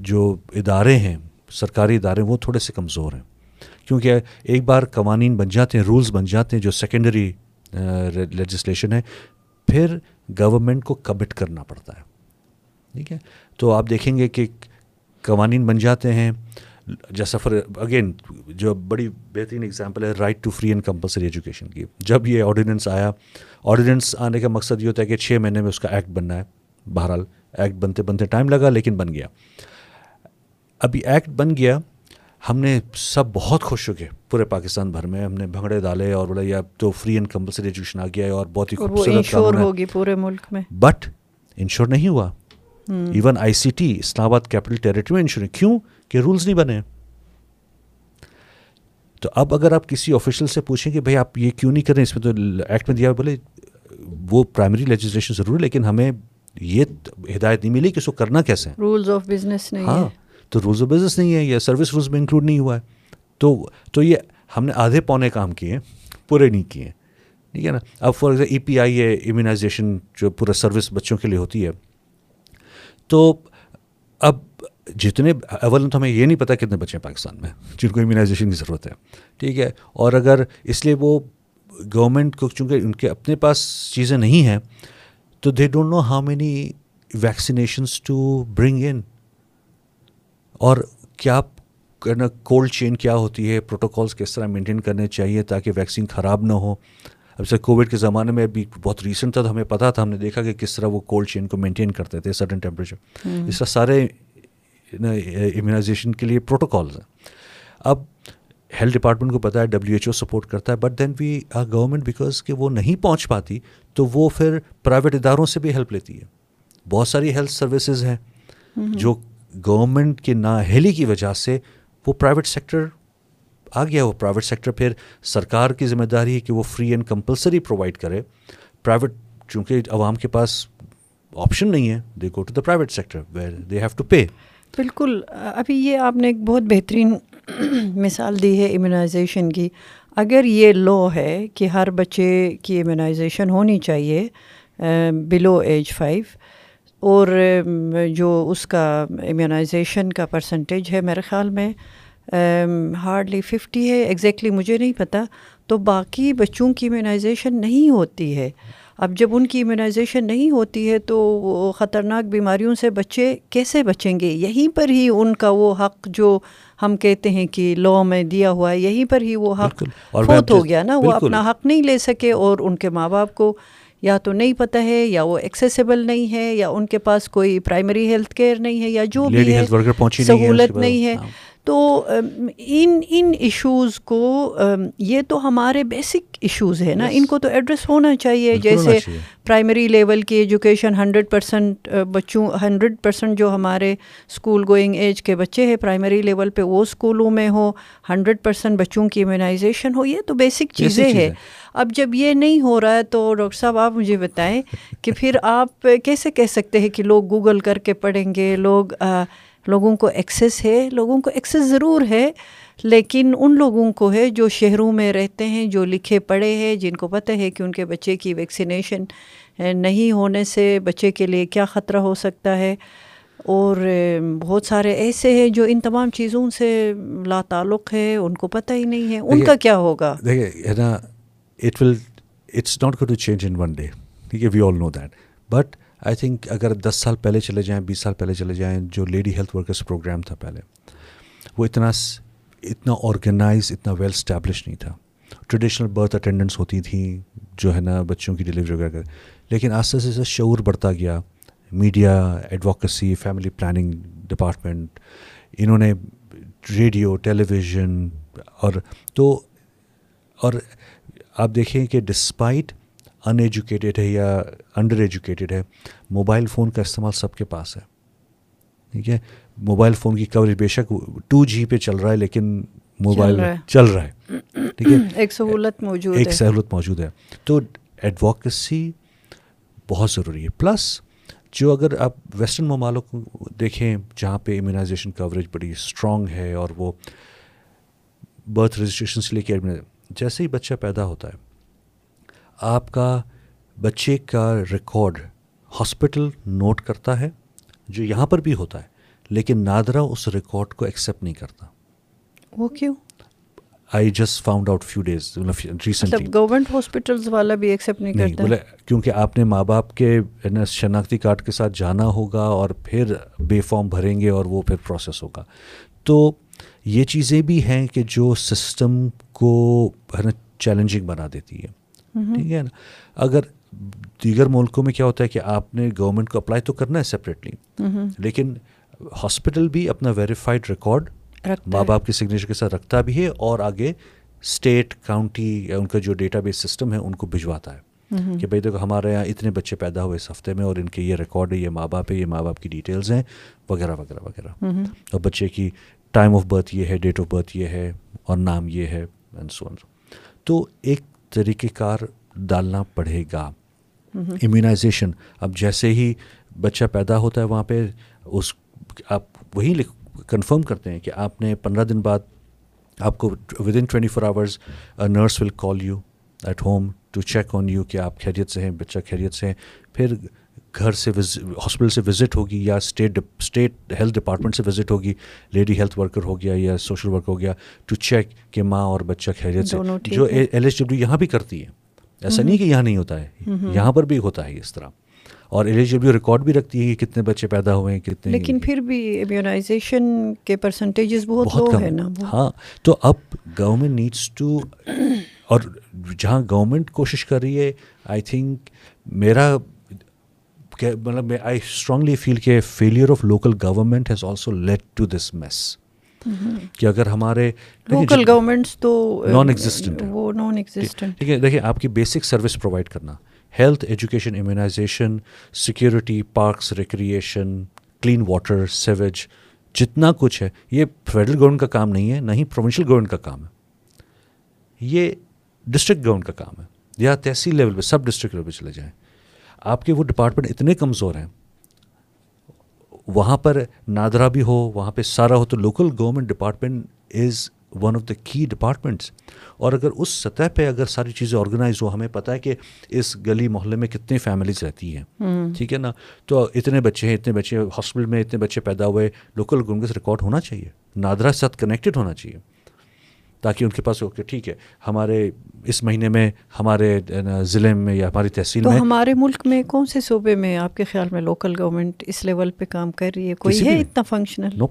جو ادارے ہیں سرکاری ادارے وہ تھوڑے سے کمزور ہیں۔ کیونکہ ایک بار قوانین بن جاتے ہیں رولز بن جاتے ہیں جو سیکنڈری لیجسلیشن ہے، پھر گورنمنٹ کو کمٹ کرنا پڑتا ہے۔ ٹھیک ہے؟ تو آپ دیکھیں گے کہ قوانین بن جاتے ہیں۔ جیسا فر اگین جو بڑی بہترین اگزامپل ہے right to free and compulsory education کی۔ جب یہ آرڈیننس آیا آرڈیننس آنے کا مقصد یہ ہوتا ہے کہ چھ مہینے میں اس کا ایکٹ بننا ہے۔ بہرحال ایکٹ بنتے بنتے ٹائم لگا، لیکن بن گیا۔ ابھی ایکٹ بن گیا ہم نے سب بہت خوش ہو گئے پورے پاکستان بھر میں ہم نے بھنگڑے ڈالے اور بولے یا تو فری اینڈ کمپلسری ایجوکیشن آ گیا ہے اور بہت ہی خوبصورت ہوگی پورے ملک میں۔ بٹ انشور نہیں ہوا۔ ایون آئی سی ٹی اسلام آباد کیپٹل ٹیریٹری میں انشور کیوں؟ کہ رولز نہیں بنے۔ تو اب اگر آپ کسی آفیشل سے پوچھیں کہ بھائی آپ یہ کیوں نہیں کریں اس میں تو ایکٹ میں دیا بولے وہ پرائمری لیجسلیشن ضرور ہے لیکن ہمیں یہ ہدایت نہیں ملی کہ اس کو کرنا کیسے رولز آف بزنس نہیں ہاں۔ تو رولز آف بزنس نہیں ہے، یا سروس رولز میں انکلوڈ نہیں ہوا ہے۔ تو تو یہ ہم نے آدھے پونے کام کیے، پورے نہیں کیے۔ ٹھیک ہے نا؟ اب فار ایگزامپل ای پی آئی ہے امیونائزیشن جو پورا سروس بچوں کے لیے ہوتی ہے۔ تو اب جتنے اول تو ہمیں یہ نہیں پتا کتنے بچے ہیں پاکستان میں، جن کو امیونائزیشن کی ضرورت ہے۔ ٹھیک ہے؟ اور اگر اس لیے وہ گورنمنٹ کو، چونکہ ان کے اپنے پاس چیزیں نہیں ہیں، تو they don't know how many vaccinations to bring in اور کیا کولڈ چین کیا ہوتی ہے؟ پروٹوکالس کس طرح مینٹین کرنے چاہیے تاکہ ویکسین خراب نہ ہو؟ اب سے کووڈ کے زمانے میں ابھی بہت ریسنٹ تھا تو ہمیں پتہ تھا ہم نے دیکھا کہ کس طرح وہ کولڈ چین کو مینٹین کرتے تھے سڈن ٹیمپریچر اس طرح سارے امیونائزیشن کے لیے پروٹوکالز ہیں۔ اب ہیلتھ ڈپارٹمنٹ کو پتہ ہے ڈبلیو ایچ او سپورٹ کرتا ہے but then we are government because کہ وہ نہیں پہنچ پاتی تو وہ پھر پرائیویٹ اداروں سے بھی ہیلپ لیتی ہے۔ بہت ساری ہیلتھ سروسز ہیں جو گورنمنٹ کی نااہلی کی وجہ سے وہ پرائیویٹ سیکٹر آ گیا، وہ پرائیویٹ سیکٹر پھر سرکار کی ذمہ داری ہے کہ وہ فری اینڈ کمپلسری پرووائڈ کرے۔ پرائیویٹ چونکہ عوام کے پاس آپشن نہیں ہے they go to the private sector where they have to pay بالکل، ابھی یہ آپ نے ایک بہت بہترین مثال دی ہے امیونائزیشن کی۔ اگر یہ لو ہے کہ ہر بچے کی امیونائزیشن ہونی چاہیے بلو ایج فائیو اور جو اس کا امیونائزیشن کا پرسنٹیج ہے میرے خیال میں ہارڈلی ففٹی ہے ایگزیکٹلی مجھے نہیں پتہ تو باقی بچوں کی امیونائزیشن نہیں ہوتی ہے۔ اب جب ان کی امیونائزیشن نہیں ہوتی ہے تو وہ خطرناک بیماریوں سے بچے کیسے بچیں گے؟ یہیں پر ہی ان کا وہ حق جو ہم کہتے ہیں کہ لا میں دیا ہوا ہے یہیں پر ہی وہ حق فوت ہو گیا نا وہ اپنا حق نہیں لے سکے اور ان کے ماں باپ کو یا تو نہیں پتہ ہے یا وہ ایکسیسیبل نہیں ہے یا ان کے پاس کوئی پرائمری ہیلتھ کیئر نہیں ہے یا جو بھی ہے سہولت نہیں ہے۔ تو ان ان ایشوز کو یہ تو ہمارے بیسک ایشوز ہیں نا۔ ان کو تو ایڈریس ہونا چاہیے۔ جیسے پرائمری لیول کی ایجوکیشن ہنڈریڈ پرسنٹ بچوں ہنڈریڈ پرسنٹ جو ہمارے اسکول گوئنگ ایج کے بچے ہیں پرائمری لیول پہ وہ اسکولوں میں ہو ہنڈریڈ پرسنٹ بچوں کی امیونائزیشن ہو یہ تو بیسک چیزیں ہیں۔ اب جب یہ نہیں ہو رہا ہے تو ڈاکٹر صاحب آپ مجھے بتائیں کہ پھر آپ کیسے کہہ سکتے ہیں کہ لوگ گوگل کر کے پڑھیں گے لوگ لوگوں کو ایکسیس ہے لوگوں کو ایکسیس ضرور ہے لیکن ان لوگوں کو ہے جو شہروں میں رہتے ہیں جو لکھے پڑھے ہیں جن کو پتہ ہے کہ ان کے بچے کی ویکسینیشن نہیں ہونے سے بچے کے لیے کیا خطرہ ہو سکتا ہے۔ اور بہت سارے ایسے ہیں جو ان تمام چیزوں سے لا تعلق ہے ان کو پتہ ہی نہیں ہے۔ ان کا کیا ہوگا؟ دیکھیے نا it will it's not go to change in one day ٹھیک ہے we all know that but I think اگر دس سال پہلے چلے جائیں، بیس سال پہلے چلے جائیں، جو لیڈی ہیلتھ ورکرس پروگرام تھا پہلے، وہ اتنا اتنا آرگنائز اتنا ویل اسٹیبلش نہیں تھا۔ ٹریڈیشنل برتھ اٹینڈنس ہوتی تھیں، جو ہے نا بچوں کی ڈلیوری وغیرہ کر لیکن آہستہ سے شعور بڑھتا گیا۔ Media advocacy family planning department انہوں نے ریڈیو ٹیلی ویژن اور تو، اور آپ دیکھیں کہ ڈسپائٹ ان ایجوکیٹیڈ ہے یا انڈر ایجوکیٹیڈ ہے موبائل فون کا استعمال سب کے پاس ہے۔ ٹھیک ہے؟ موبائل فون کی کوریج بے شک ٹو جی پہ چل رہا ہے لیکن موبائل چل رہا ہے۔ ٹھیک ہے؟ ایک سہولت موجود ایک سہولت موجود ہے۔ تو ایڈوکیسی بہت ضروری ہے۔ پلس جو اگر آپ ویسٹرن ممالک کو دیکھیں جہاں پہ امیونائزیشن کوریج بڑی اسٹرانگ ہے اور وہ برتھ رجسٹریشن سے لے کے جیسے ہی بچہ پیدا ہوتا ہے آپ کا بچے کا ریکارڈ ہاسپٹل نوٹ کرتا ہے جو یہاں پر بھی ہوتا ہے لیکن نادرا اس ریکارڈ کو ایکسیپٹ نہیں کرتا۔ وہ کیوں؟ I just found out few days recently government hospitals والا بھی ایکسیپٹ نہیں کرتا بولے کیونکہ آپ نے ماں باپ کے شناختی کارڈ کے ساتھ جانا ہوگا اور پھر بے فارم بھریں گے اور وہ پھر پروسیس ہوگا۔ تو یہ چیزیں بھی ہیں کہ جو سسٹم کو ہے نا چیلنجنگ بنا دیتی ہے ٹھیک ہے نا؟ اگر دیگر ملکوں میں کیا ہوتا ہے کہ آپ نے گورنمنٹ کو اپلائی تو کرنا ہے سپریٹلی لیکن ہاسپٹل بھی اپنا ویریفائڈ ریکارڈ ماں باپ کے سگنیچر کے ساتھ رکھتا بھی ہے اور آگے اسٹیٹ کاؤنٹی یا ان کا جو ڈیٹا بیس سسٹم ہے ان کو بھجواتا ہے۔ کہ بھائی دیکھو ہمارے یہاں اتنے بچے پیدا ہوئے اس ہفتے میں اور ان کے یہ ریکارڈ ہے یہ ماں باپ ہے یہ ماں باپ کی ڈیٹیلز ہیں وغیرہ وغیرہ وغیرہ۔ اور بچے کی ٹائم آف برتھ یہ ہے ڈیٹ آف برتھ یہ ہے اور نام یہ ہے تو ایک طریقہ کار ڈالنا پڑے گا۔ امیونائزیشن اب جیسے ہی بچہ پیدا ہوتا ہے وہاں پہ، اس آپ وہی کنفرم کرتے ہیں کہ آپ نے پندرہ دن بعد آپ کو within twenty four hours nurse will call you at home to check on you کہ آپ خیریت سے ہیں، بچہ خیریت سے ہیں۔ پھر گھر سے ہاسپٹل سے وزٹ ہوگی یا اسٹیٹ اسٹیٹ ہیلتھ ڈپارٹمنٹ سے وزٹ ہوگی لیڈی ہیلتھ ورکر ہو گیا یا سوشل ورکر ہو گیا ٹو چیک کہ ماں اور بچہ خیریت سے جو ایل ایچ ڈبلیو یہاں بھی کرتی ہے ایسا نہیں کہ یہاں نہیں ہوتا ہے۔ یہاں پر بھی ہوتا ہے اس طرح۔ اور ایل ایچ ڈبلیو ریکارڈ بھی رکھتی ہے کہ کتنے بچے پیدا ہوئے ہیں کتنے لیکن پھر بھی امیونائزیشن کے پرسنٹیجز بہت لو ہے نا ہاں تو اب گورنمنٹ نیڈس ٹو اور جہاں گورنمنٹ کوشش کر رہی ہے آئی تھنک میرا مطلب آئی اسٹرانگلی فیل کہ failure of local government has also led to this mess کہ اگر ہمارے لوکل گورنمنٹس تو نان ایگزسٹنٹ وہ نان ایگزسٹنٹ ٹھیک ہے دیکھیے آپ کی بیسک سروس پرووائڈ کرنا۔ Health education immunisation security parks recreation clean water sewage جتنا کچھ ہے یہ فیڈرل گورنمنٹ کا کام نہیں ہے نہ ہی پروونشل گورنمنٹ کا کام ہے۔ یہ ڈسٹرکٹ گورنمنٹ کا کام ہے۔ یا تحصیل لیول پہ سب ڈسٹرکٹ لیول پہ چلے جائیں۔ آپ کے وہ ڈپارٹمنٹ اتنے کمزور ہیں۔ وہاں پر نادرا بھی ہو وہاں پہ سارا ہو تو local government department is one of the key departments اور اگر اس سطح پہ اگر ساری چیزیں آرگنائز ہو ہمیں پتہ ہے کہ اس گلی محلے میں کتنی فیملیز رہتی ہیں۔ ٹھیک ہے نا؟ تو اتنے بچے ہیں اتنے بچے ہاسپٹل میں اتنے بچے پیدا ہوئے لوکل گورنمنٹ ریکارڈ ہونا چاہیے۔ نادرا کے ساتھ کنیکٹڈ ہونا چاہیے۔ تاکہ ان کے پاس ہو کہ ٹھیک ہے ہمارے اس مہینے میں ہمارے ضلع میں یا ہماری تحصیل میں ہمارے ملک میں کون سے صوبے میں آپ کے خیال میں لوکل گورنمنٹ اس لیول پہ کام کر رہی ہے؟ کوئی ہے اتنا فنکشنل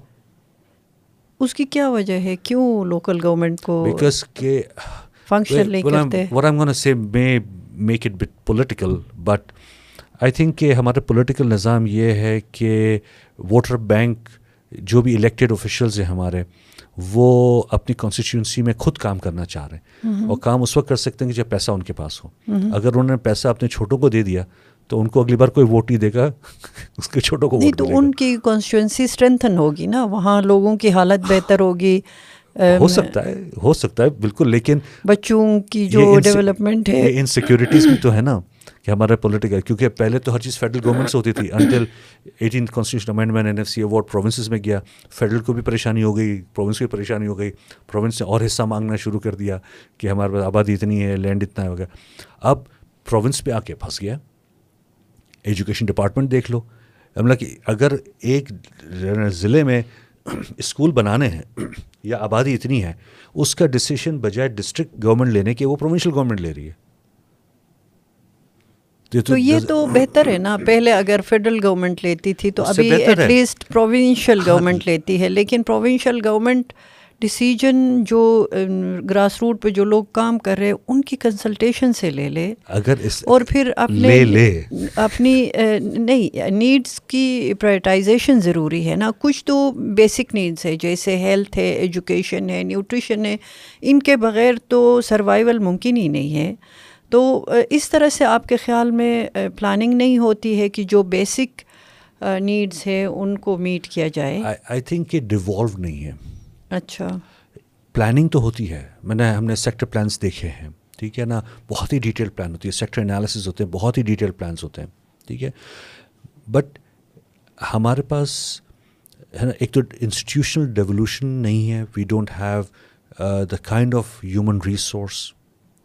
اس کی کیا وجہ ہے؟ کیوں لوکل گورنمنٹ کو بیکاز کہ فنکشن نہیں کرتے؟ what I'm to say may make it bit political but I think کہ ہمارا پولیٹیکل نظام یہ ہے کہ ووٹر بینک جو بھی الیکٹڈ آفیشلز ہیں ہمارے وہ اپنی کانسٹیٹیوئنسی میں خود کام کرنا چاہ رہے ہیں۔ اور کام اس وقت کر سکتے ہیں کہ جب پیسہ ان کے پاس ہو۔ اگر انہوں نے پیسہ اپنے چھوٹوں کو دے دیا تو ان کو اگلی بار کوئی ووٹ نہیں دے گا۔ اس کے چھوٹوں کو نہیں تو ان کی کانسٹیچوئنسی اسٹرینتھن ہوگی نا۔ وہاں لوگوں کی حالت بہتر ہوگی۔ ہو سکتا ہے ہو سکتا ہے بالکل لیکن بچوں کی جو ڈیولپمنٹ ہے۔ انسیکیورٹیز بھی تو ہے نا۔ کہ ہمارا پولیٹیکل کیونکہ پہلے تو ہر چیز فیڈرل گورنمنٹ سے ہوتی تھی until eighteen constitution amendment N F C award provinces میں گیا فیڈرل کو بھی پریشانی ہو گئی پروونس کو بھی پریشانی ہو گئی پروونس نے اور حصہ مانگنا شروع کر دیا کہ ہمارے پاس آبادی اتنی ہے لینڈ اتنا ہے، وغیرہ۔ اب پروونس پہ آ کے پھنس گیا۔ ایجوکیشن ڈپارٹمنٹ دیکھ لو۔ مطلب کہ اگر ایک ضلع میں اسکول بنانے ہیں یا آبادی اتنی ہے، اس کا ڈسیشن بجائے ڈسٹرکٹ گورنمنٹ لینے کے وہ پروونشل گورنمنٹ لے رہی ہے۔ تو یہ تو بہتر ہے نا۔ پہلے اگر فیڈرل گورنمنٹ لیتی تھی تو ابھی ایٹ لیسٹ پروونشل گورنمنٹ لیتی ہے۔ لیکن پروونشل گورنمنٹ ڈسیجن جو گراس روٹ پہ جو لوگ کام کر رہے ان کی کنسلٹیشن سے لے لے۔ اگر اور پھر اپنے اپنی نہیں نیڈس کی پرائرٹائزیشن ضروری ہے نا۔ کچھ تو بیسک نیڈس ہے جیسے ہیلتھ ہے ایجوکیشن ہے نیوٹریشن ہے۔ ان کے بغیر تو سروائیول ممکن ہی نہیں ہے۔ تو اس طرح سے آپ کے خیال میں پلاننگ نہیں ہوتی ہے کہ جو بیسک نیڈس ہے ان کو میٹ کیا جائے؟ آئی تھنک کہ ڈیوالو نہیں ہے۔ اچھا۔ پلاننگ تو ہوتی ہے۔ میں نے ہم نے سیکٹر پلانس دیکھے ہیں۔ ٹھیک ہے نا؟ بہت ہی ڈیٹیل پلان ہوتی ہے۔ سیکٹر انالیسز ہوتے ہیں بہت ہی ڈیٹیل پلانس ہوتے ہیں۔ ٹھیک ہے؟ بٹ ہمارے پاس ہے نا ایک تو انسٹیٹیوشنل ڈیولیوشن نہیں ہے۔ We don't have the kind of human resource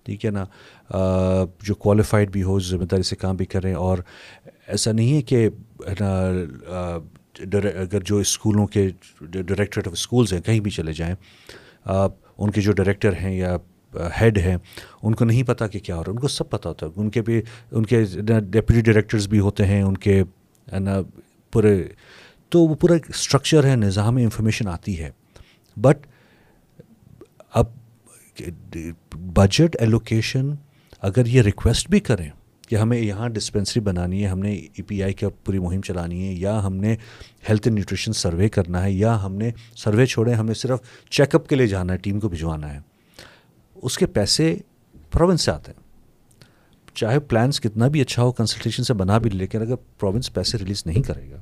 ٹھیک ہے نا؟ جو کوالیفائڈ بھی ہو، ذمہ داری سے کام بھی کریں اور ایسا نہیں ہے کہ اگر جو اسکولوں کے ڈائریکٹریٹ آف اسکولز ہیں، کہیں بھی چلے جائیں ان کے جو ڈائریکٹر ہیں یا ہیڈ ہیں، ان کو نہیں پتہ کہ کیا ہو رہا ہے، ان کو سب پتہ ہوتا ہے۔ ان کے بھی، ان کے ڈپٹی ڈائریکٹرز بھی ہوتے ہیں، ان کے نا، پورے، تو وہ پورا اسٹرکچر ہے، نظام انفارمیشن آتی ہے۔ بٹ اب بجٹ ایلوکیشن اگر یہ ریکویسٹ بھی کریں کہ ہمیں یہاں ڈسپینسری بنانی ہے، ہم نے ای پی آئی کا پوری مہم چلانی ہے، یا ہم نے ہیلتھ اینڈ نیوٹریشن سروے کرنا ہے، یا ہم نے سروے چھوڑے، ہمیں صرف چیک اپ کے لیے جانا ہے، ٹیم کو بھجوانا ہے، اس کے پیسے پروونس سے آتے ہیں۔ چاہے پلانس کتنا بھی اچھا ہو کنسلٹیشن سے بنا بھی، لیکن اگر پروونس پیسے ریلیز نہیں کرے گا،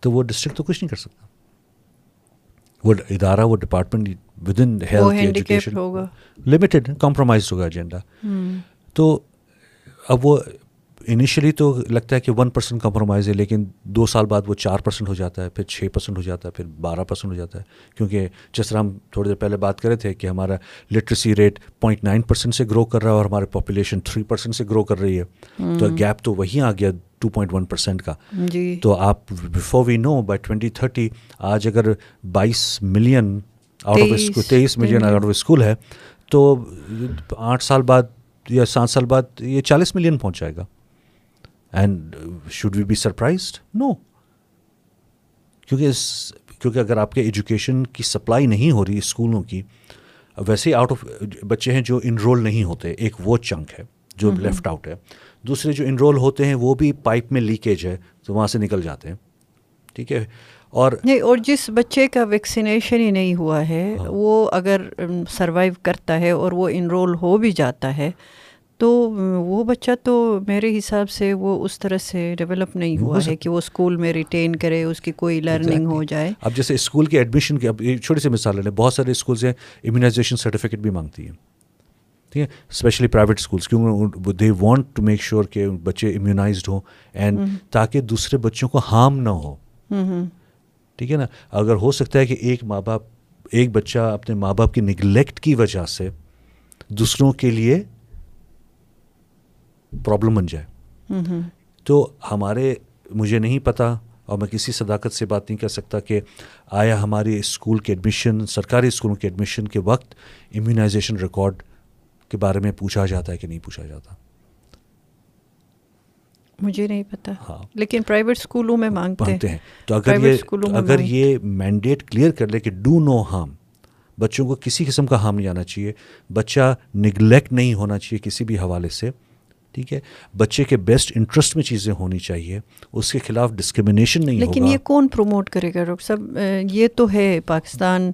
تو وہ ڈسٹرکٹ تو کچھ نہیں کر سکتا۔ وہ ادارہ وہ department within health education limited compromise ہوگا ایجنڈا تو اب وہ انیشلی تو لگتا ہے کہ ون پرسینٹ کمپرومائز ہے لیکن دو سال بعد وہ چار پرسینٹ ہو جاتا ہے پھر چھ پرسینٹ ہو جاتا ہے پھر بارہ پرسینٹ ہو جاتا ہے۔ کیونکہ جس طرح ہم تھوڑی دیر پہلے بات کرے تھے کہ ہمارا literacy rate point nine percent سے گرو کر رہا ہے اور ہمارے پاپولیشن تھری پرسینٹ سے گرو کر رہی ہے۔ تو گیپ تو وہیں آ گیا ٹو پوائنٹ ون پرسینٹ کا۔ جی۔ تو آپ before we know by twenty thirty آج اگر بائیس ملین آؤٹ آف اسکول تیئیس ملین آؤٹ آف اسکول ہے تو آٹھ سال بعد یا سات سال بعد یہ چالیس ملین پہنچ جائے گا۔ And should we be surprised no کیونکہ اس کیونکہ اگر آپ کے ایجوکیشن کی سپلائی نہیں ہو رہی اسکولوں کی ویسے ہی آؤٹ آف بچے ہیں جو انرول نہیں ہوتے ایک وہ چنک ہے جو لیفٹ آؤٹ ہے۔ دوسرے جو انرول ہوتے ہیں وہ بھی پائپ میں لیکیج ہے تو وہاں سے نکل جاتے ہیں۔ ٹھیک ہے؟ اور نہیں اور جس بچے کا ویکسینیشن ہی نہیں ہوا ہے وہ اگر سروائیو کرتا ہے اور وہ انرول ہو بھی جاتا ہے تو وہ بچہ تو میرے حساب سے وہ اس طرح سے ڈیولپ نہیں ہوا ہے کہ وہ اسکول میں ریٹین کرے اس کی کوئی لرننگ ہو جائے۔ اب جیسے اسکول کے ایڈمیشن کی اب چھوٹی سی مثال لیں بہت سارے اسکولس ہیں امیونائزیشن سرٹیفکیٹ بھی مانگتی ہیں۔ ٹھیک ہے؟ اسپیشلی پرائیویٹ اسکولس کیونکہ they want to make sure کہ بچے امیونائزڈ ہوں اینڈ تاکہ دوسرے بچوں کو ہارم نہ ہو۔ ٹھیک ہے نا؟ اگر ہو سکتا ہے کہ ایک ماں باپ ایک بچہ اپنے ماں باپ کی نگلیکٹ کی وجہ سے دوسروں کے لیے پرابلم بن جائے۔ تو ہمارے مجھے نہیں پتہ اور میں کسی صداقت سے بات نہیں کر سکتا کہ آیا ہمارے اسکول کے ایڈمیشن سرکاری اسکولوں کے ایڈمیشن کے وقت امیونائزیشن ریکارڈ کے بارے میں پوچھا جاتا ہے کہ نہیں پوچھا جاتا۔ مجھے نہیں پتا۔ ہاں۔ لیکن پرائیویٹ اسکولوں میں مانگتے۔ ہیں۔ تو اگر یہ اگر یہ مینڈیٹ کلیئر کر لے کہ ڈو نو ہارم بچوں کو کسی قسم کا ہارم نہیں آنا چاہیے۔ بچہ نگلیکٹ نہیں ہونا چاہیے کسی بھی حوالے سے۔ ٹھیک ہے؟ بچے کے بیسٹ انٹرسٹ میں چیزیں ہونی چاہیے اس کے خلاف ڈسکرمنیشن نہیں لیکن یہ کون پروموٹ کرے گا؟ ڈاکٹر صاحب یہ تو ہے پاکستان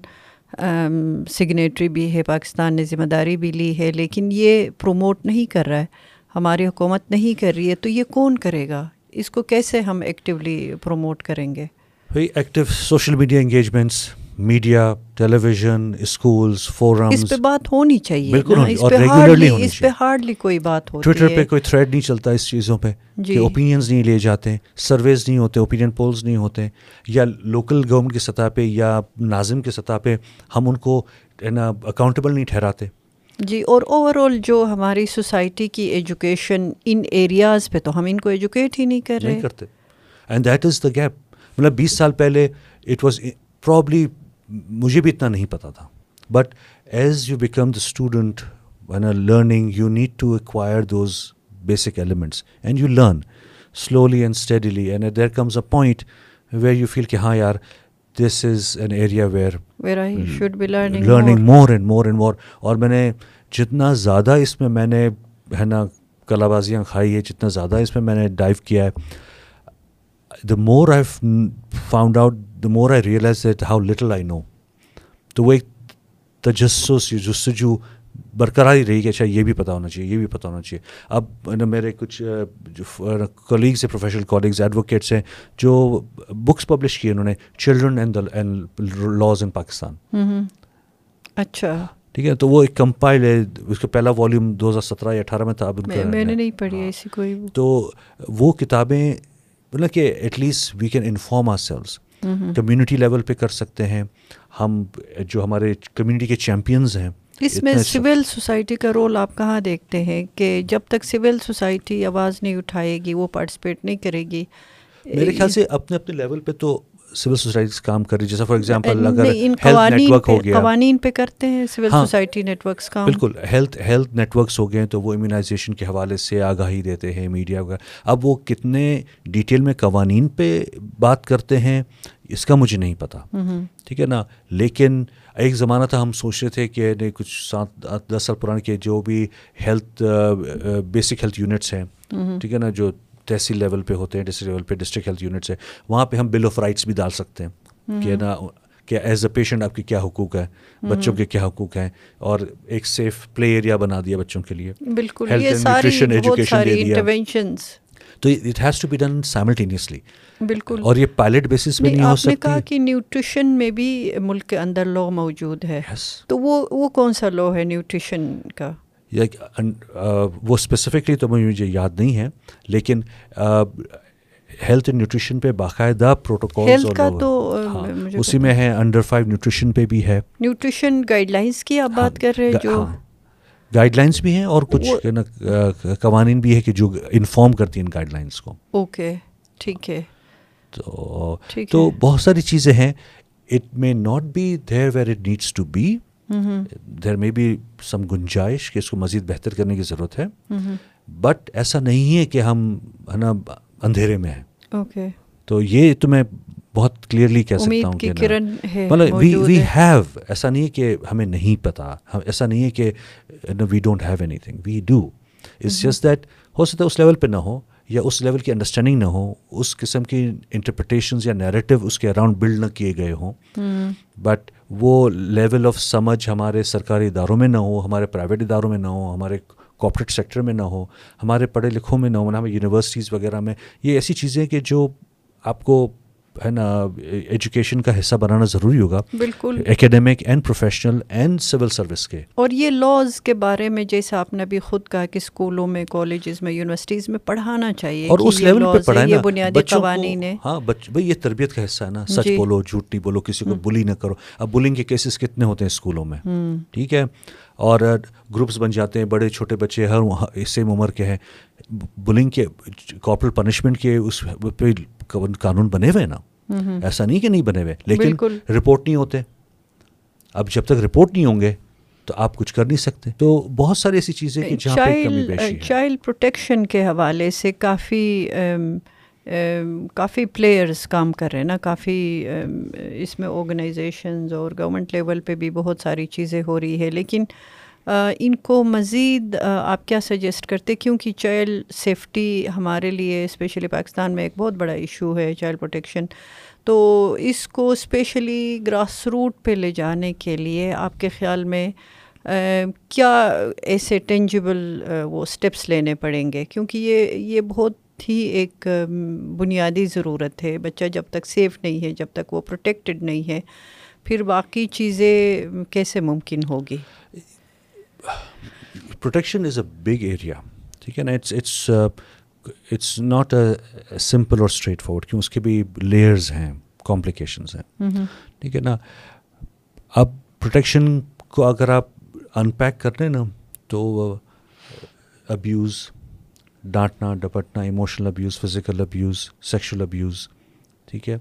سگنیٹری بھی ہے پاکستان نے ذمہ داری بھی لی ہے لیکن یہ پروموٹ نہیں کر رہا ہے ہماری حکومت نہیں کر رہی ہے تو یہ کون کرے گا؟ اس کو کیسے ہم ایکٹیولی پروموٹ کریں گے؟ بھائی active social media engagements media television schools forum اس پہ بات ہونی چاہیے بالکل اور ریگولرلی اس پہ ہارڈلی کوئی بات ہوتی ٹویٹر پہ کوئی تھریڈ نہیں چلتا اس چیزوں پہ کہ اوپینینز نہیں لیے جاتے سرویز نہیں ہوتے اوپینین پولز نہیں ہوتے یا لوکل گورنمنٹ کی سطح پہ یا ناظم کی سطح پہ ہم ان کو نا اکاؤنٹیبل نہیں ٹھہراتے۔ جی اور اوور آل جو ہماری سوسائٹی کی ایجوکیشن ان ایریاز پہ تو ہم ان کو ایجوکیٹ ہی نہیں کر رہے۔ نہیں کرتے۔ And that is the gap مطلب بیس سال پہلے اٹ واز پرابلی مجھے بھی اتنا نہیں پتا تھا۔ But as you become the student when are learning you need to acquire those basic elements and you learn slowly and steadily and there comes a point where you feel کہ ہاں یار this is an area where learning more and more and more اور میں نے جتنا زیادہ اس میں میں نے ہے نا کلا بازیاں کھائی ہے جتنا زیادہ اس میں میں نے ڈائیو کیا ہے the more I found out the more I realise that how little I know تو وہ ایک تجسس جستجو برقرار ہی رہی کہ اچھا یہ بھی پتہ ہونا چاہیے یہ بھی پتہ ہونا چاہیے۔ اب میرے کچھ کلیگس ہیں پروفیشنل کالیگز ایڈوکیٹس ہیں جو بکس پبلش کیے انہوں نے children and laws in Pakistan اچھا۔ ٹھیک ہے تو وہ ایک کمپائل ہے اس کا پہلا والیوم دو ہزار سترہ یا اٹھارہ میں تھا اب میں نے نہیں پڑھی ایسی کوئی تو وہ کتابیں مطلب کہ at least we can inform ourselves community level پہ کر سکتے ہیں۔ ہم جو ہمارے کمیونٹی کے چیمپئنز ہیں اس میں سول سوسائٹی کا رول آپ کہاں دیکھتے ہیں کہ جب تک سول سوسائٹی آواز نہیں اٹھائے گی وہ پارٹیسپیٹ نہیں کرے گی؟ میرے خیال سے اپنے اپنے لیول پہ تو سول سوسائٹیز کام کر رہی جیسا فار ایگزامپل اگر ہیلتھ نیٹ ورک ہو گیا۔ قوانین پہ کرتے ہیں سول سوسائٹی نیٹ ورکس کا بالکل ہیلتھ ہیلتھ نیٹ ورکس ہو گئے تو وہ امیونائزیشن کے حوالے سے آگاہی دیتے ہیں میڈیا وغیرہ اب وہ کتنے ڈیٹیل میں قوانین پہ بات کرتے ہیں اس کا مجھے نہیں پتا۔ ٹھیک ہے نا؟ لیکن ایک زمانہ تھا ہم سوچ رہے تھے کہ نہیں کچھ سات دس سال پرانے کے جو بھی ہیلتھ بیسک ہیلتھ یونٹس ہیں۔ ٹھیک ہے نا؟ جو تحصیل لیول پہ ہوتے ہیں ڈسٹرکٹ لیول پہ ڈسٹرکٹ ہیلتھ یونٹس ہیں وہاں پہ ہم بل آف رائٹس بھی ڈال سکتے ہیں کہ نا کہ ایز اے پیشنٹ آپ کی کیا حقوق ہے بچوں کے کیا حقوق ہیں اور ایک سیف پلے ایریا بنا دیا بچوں کے لیے۔ بالکل تو it has to be done simultaneously بالکل۔ اور یہ پائلٹ بیسس پہ نہیں ہو نے کہا کہ نیوٹریشن میں بھی ملک کے اندر لا موجود ہے۔ تو وہ وہ کون سا لا ہے نیوٹریشن کا؟ وہ اسپیسیفکلی تو مجھے یاد نہیں ہے لیکن ہیلتھ اینڈ نیوٹریشن پہ باقاعدہ پروٹوکالس ہاں اسی میں ہے انڈر فائیو نیوٹریشن پہ بھی ہے۔ نیوٹریشن گائیڈ لائنس کی آپ بات کر رہے ہیں جو گائیڈ لائنس بھی ہیں اور کچھ قوانین بھی ہے کہ جو انفارم کرتی ہیں ان گائیڈ لائنس کو۔ اوکے ٹھیک ہے۔ تو تو بہت ساری چیزیں ہیں۔ It may not be there where it needs to be there میں بھی سم گنجائش کہ اس کو مزید بہتر کرنے کی ضرورت ہے. بٹ ایسا نہیں ہے کہ ہم ہے نا اندھیرے میں ہیں. اوکے تو یہ تو میں بہت کلیئرلی کہہ سکتا ہوں کہ مطلب وی وی ہیو ایسا نہیں ہے کہ ہمیں نہیں پتا ایسا نہیں ہے کہ we don't have anything we do it's just that ہو سکتا ہے اس لیول پہ نہ ہو یا اس لیول کی انڈرسٹینڈنگ نہ ہو اس قسم کی انٹرپریٹیشنز یا نیریٹو اس کے اراؤنڈ بلڈ نہ کیے گئے ہوں۔ بٹ وہ لیول آف سمجھ ہمارے سرکاری اداروں میں نہ ہو ہمارے پرائیویٹ اداروں میں نہ ہو ہمارے کارپوریٹ سیکٹر میں نہ ہو ہمارے پڑھے لکھوں میں نہ ہو ہمیں یونیورسٹیز وغیرہ میں یہ ایسی چیزیں کہ جو آپ کو ہے نا ایجوکیشن کا حصہ بنانا ضروری ہوگا۔ بالکل۔ Academic and professional and civil service کے۔ اور یہ لاز کے بارے میں جیسے آپ نے بھی خود کہا کہ اسکولوں میں کالجز میں یونیورسٹیز میں پڑھانا چاہیے اور اس لیول پہ پڑھائے یہ بنیادی قوانین ہے ہاں بھائی یہ تربیت کا حصہ ہے نا۔ سچ بولو جھوٹ نہیں بولو کسی کو بلی نہ کرو۔ اب بلنگ کے کیسز کتنے ہوتے ہیں اسکولوں میں؟ ٹھیک ہے۔ اور گروپس بن جاتے ہیں بڑے چھوٹے بچے ہر سیم عمر کے ہیں۔ بلنگ کے کارپوریٹ پنشمنٹ کے اس پہ قانون بنے ہوئے نا۔ ایسا نہیں کہ نہیں بنے ہوئے لیکن رپورٹ نہیں ہوتے۔ اب جب تک رپورٹ نہیں ہوں گے تو آپ کچھ کر نہیں سکتے۔ تو بہت ساری ایسی چیزیں کہ جہاں پہ کمی بیشی چائلڈ پروٹیکشن کے حوالے سے کافی کافی پلیئرز کام کر رہے ہیں نا، کافی اس میں آرگنائزیشنز اور گورنمنٹ لیول پہ بھی بہت ساری چیزیں ہو رہی ہے۔ لیکن ان کو مزید آپ کیا سجیسٹ کرتے؟ کیونکہ چائلڈ سیفٹی ہمارے لیے اسپیشلی پاکستان میں ایک بہت بڑا ایشو ہے چائلڈ پروٹیکشن تو اس کو اسپیشلی گراس روٹ پہ لے جانے کے لیے آپ کے خیال میں کیا ایسے ٹینجیبل وہ اسٹیپس لینے پڑیں گے؟ کیونکہ یہ یہ بہت ہی ایک بنیادی ضرورت ہے۔ بچہ جب تک سیف نہیں ہے جب تک وہ پروٹیکٹڈ نہیں ہے پھر باقی چیزیں کیسے ممکن ہوگی؟ Protection is a big area ٹھیک ہے نا؟ It's it's it's not a simple اور اسٹریٹ فارورڈ کیوں؟ اس کے بھی لیئرز ہیں کمپلیکیشنز ہیں۔ ٹھیک ہے نا؟ اب پروٹیکشن کو اگر آپ ان پیک کر لیں نا تو ابیوز ڈانٹنا، ڈپٹنا emotional abuse physical abuse sexual abuse ٹھیک ہے؟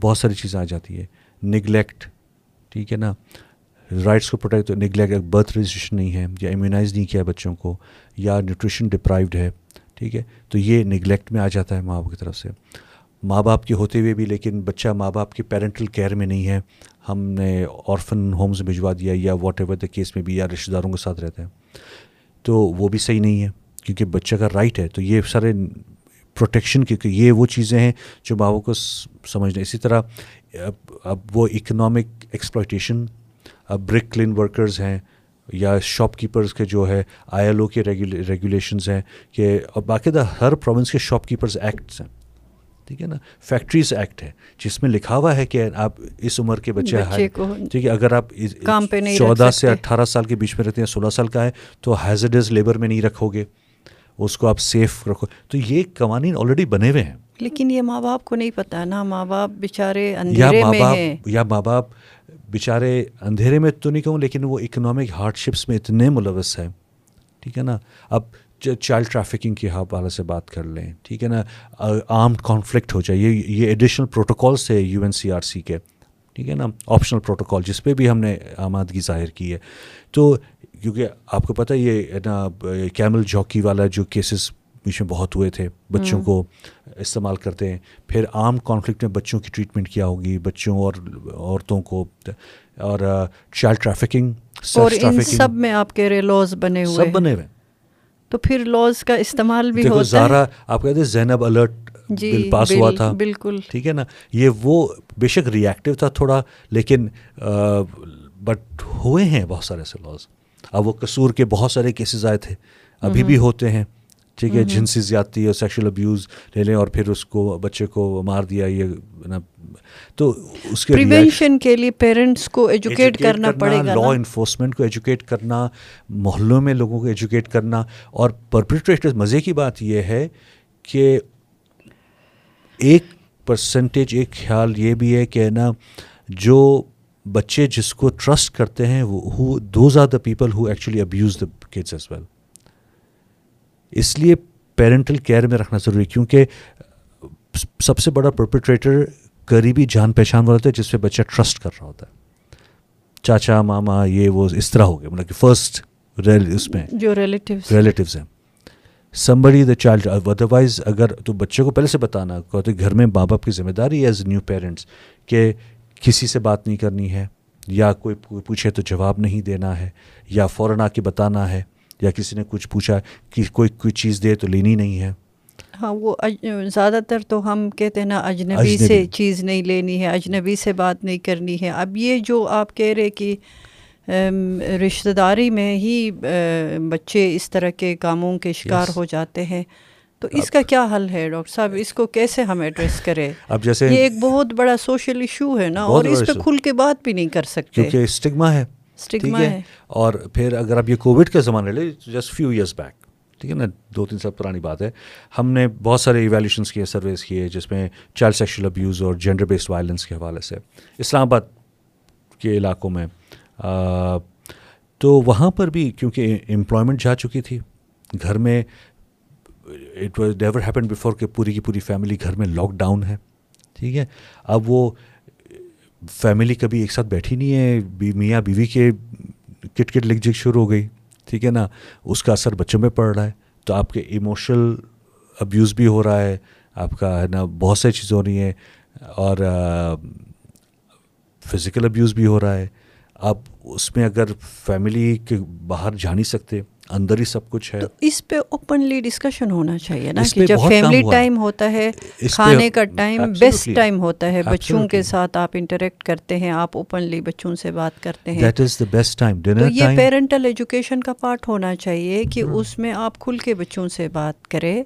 بہت ساری چیزیں آ جاتی ہے نگلیکٹ ٹھیک ہے نا؟ رائٹس کو پروٹیکٹ نگلیکٹ برتھ رجسٹریشن نہیں ہے یا امیونائز نہیں کیا بچوں کو، یا نیوٹریشن ڈپرائیوڈ ہے، ٹھیک ہے؟ تو یہ نگلیکٹ میں آ جاتا ہے ماں باپ کی طرف سے۔ ماں باپ کے ہوتے ہوئے بھی لیکن بچہ ماں باپ کے پیرنٹل کیئر میں نہیں ہے۔ ہم نے آرفن ہومز بھجوا دیا یا واٹ ایور دا کیس میں بھی یا رشتہ داروں کے ساتھ رہتے ہیں تو وہ بھی صحیح نہیں ہے۔ کیونکہ بچہ کا رائٹ ہے تو یہ سارے پروٹیکشن کیونکہ یہ وہ چیزیں ہیں جو ماں باپ کو سمجھنا اسی طرح اب وہ economic exploitation brick kiln workers ہیں یا شاپ کیپرز کے جو ہے آئی ایل او کے ریگولیشنز ہیں کہ باقاعدہ ہر پروونس کے شاپ کیپرز ایکٹس ہیں۔ ٹھیک ہے نا؟ فیکٹریز ایکٹ ہے جس میں لکھا ہوا ہے کہ آپ اس عمر کے بچے ٹھیک ہے اگر آپ چودہ سے اٹھارہ سال کے بیچ میں رہتے ہیں سولہ سال کا ہے تو ہیزڈز لیبر میں نہیں رکھو گے۔ اس کو آپ سیف رکھو۔ تو یہ قوانین آلریڈی بنے ہوئے ہیں۔ لیکن یہ ماں باپ کو نہیں پتا نا ماں باپ بیچارے اندھیرے میں ہیں۔ یا ماں باپ بیچارے اندھیرے میں تو نہیں کہوں لیکن وہ اکنامک ہارڈ شپس میں اتنے ملوث ہیں۔ ٹھیک ہے نا؟ اب چائلڈ ٹریفکنگ کے حوالے سے بات کر لیں۔ ٹھیک ہے نا؟ آرم کانفلکٹ ہو جائے۔ یہ یہ ایڈیشنل پروٹوکالس ہے U N C R C کے۔ ٹھیک ہے نا؟ آپشنل پروٹوکال جس پہ بھی ہم نے آمادگی ظاہر کی ہے۔ تو کیونکہ آپ کو پتہ یہ نا کیمل جاکی والا جو کیسز بیچ میں بہت ہوئے تھے بچوں کو استعمال کرتے ہیں۔ پھر عام کانفلکٹ میں بچوں کی ٹریٹمنٹ کیا ہوگی بچوں اور عورتوں کو اور چائلڈ ٹریفکنگ سب میں آپ کہہ رہے لاز بنے ہوئے سب بنے ہوئے تو پھر لاز کا استعمال بھی ہوتا زارا آپ کہتے ہیں زینب الرٹ جی بل پاس ہوا تھا۔ بالکل۔ ٹھیک ہے نا؟ یہ وہ بے شک ری ایکٹیو تھا تھوڑا لیکن بٹ ہوئے ہیں بہت سارے ایسے لاز اب وہ قصور کے بہت سارے کیسز آئے تھے۔ ابھی بھی ہوتے ہیں۔ ٹھیک ہے جنسی زیادتی اور سیکشل ابیوز لے لیں اور پھر اس کو بچے کو مار دیا یہ نا تو اس کے پریونشن کے لیے پیرنٹس کو ایجوکیٹ کرنا پڑے گا لا انفورسمنٹ کو ایجوکیٹ کرنا محلوں میں لوگوں کو ایجوکیٹ کرنا۔ اور پرپریٹریٹر مزے کی بات یہ ہے کہ ایک پرسنٹیج ایک خیال یہ بھی ہے کہ نا جو بچے جس کو ٹرسٹ کرتے ہیں وہ those are the people who actually abuse the kids as well اس لیے پیرنٹل کیئر میں رکھنا ضروری کیونکہ سب سے بڑا پرپریٹریٹر قریبی جان پہچان والا ہوتا ہے جس پہ بچہ ٹرسٹ کر رہا ہوتا ہے۔ چاچا ماما یہ وہ اس طرح ہو گیا مطلب کہ فرسٹ اس میں جو ریلیٹیوز ریلیٹیوز ہیں۔ سمبڑی دا چائلڈ ادروائز اگر تو بچے کو پہلے سے بتانا کہتے گھر میں ماں باپ کی ذمہ داری ہے ایز نیو پیرنٹس کہ کسی سے بات نہیں کرنی ہے یا کوئی پوچھے تو جواب نہیں دینا ہے یا فوراً آ کے بتانا ہے یا کسی نے کچھ پوچھا کہ کوئی کوئی چیز دے تو لینی نہیں ہے۔ ہاں وہ زیادہ تر تو ہم کہتے ہیں نا اجنبی سے چیز نہیں لینی ہے اجنبی سے بات نہیں کرنی ہے۔ اب یہ جو آپ کہہ رہے کہ رشتہ داری میں ہی بچے اس طرح کے کاموں کے شکار ہو جاتے ہیں۔ تو اس کا کیا حل ہے ڈاکٹر صاحب؟ اس کو کیسے ہم ایڈریس کریں؟ اب جیسے یہ ایک بہت بڑا سوشل ایشو ہے نا اور اس پہ کھل کے بات بھی نہیں کر سکتے۔ کیونکہ اسٹگما ہے اسٹگما ہے؟ اور پھر اگر اب یہ کووڈ کا زمانہ لے جسٹ فیو ایئرس بیک ٹھیک ہے نا؟ دو تین سال پرانی بات ہے۔ ہم نے بہت سارے ایویلیوشنس کیے سرویز کیے جس میں چائلڈ سیکشل ابیوز اور جینڈر بیسڈ وائلنس کے حوالے سے۔ اسلام آباد کے علاقوں میں تو وہاں پر بھی کیونکہ امپلائمنٹ جا چکی تھی گھر میں it was never happen before کہ پوری کی پوری فیملی گھر میں لاک ڈاؤن ہے۔ ٹھیک ہے؟ اب وہ فیملی کبھی ایک ساتھ بیٹھی نہیں ہے۔ بی میاں بیوی کے کٹ کٹ لکھ جھک شروع ہو گئی۔ ٹھیک ہے نا؟ اس کا اثر بچوں میں پڑ رہا ہے۔ تو آپ کے ایموشنل ابیوز بھی ہو رہا ہے۔ آپ کا ہے نا بہت ساری چیزیں ہو رہی ہیں۔ اور فزیکل ابیوز بھی ہو رہا ہے۔ آپ اس میں اگر فیملی کے باہر جا نہیں سکتے اندر ہی سب کچھ ہے۔ تو اس پہ اوپنلی ڈسکشن ہونا چاہیے نا کہ جب فیملی ٹائم ہوتا ہے کھانے کا ٹائم بیسٹ ٹائم ہوتا ہے۔ بچوں کے ساتھ آپ انٹریکٹ کرتے ہیں آپ اوپنلی بچوں سے بات کرتے ہیں۔ That is the best time یہ پیرنٹل ایجوکیشن کا پارٹ ہونا چاہیے کہ اس میں آپ کھل کے بچوں سے بات کریں۔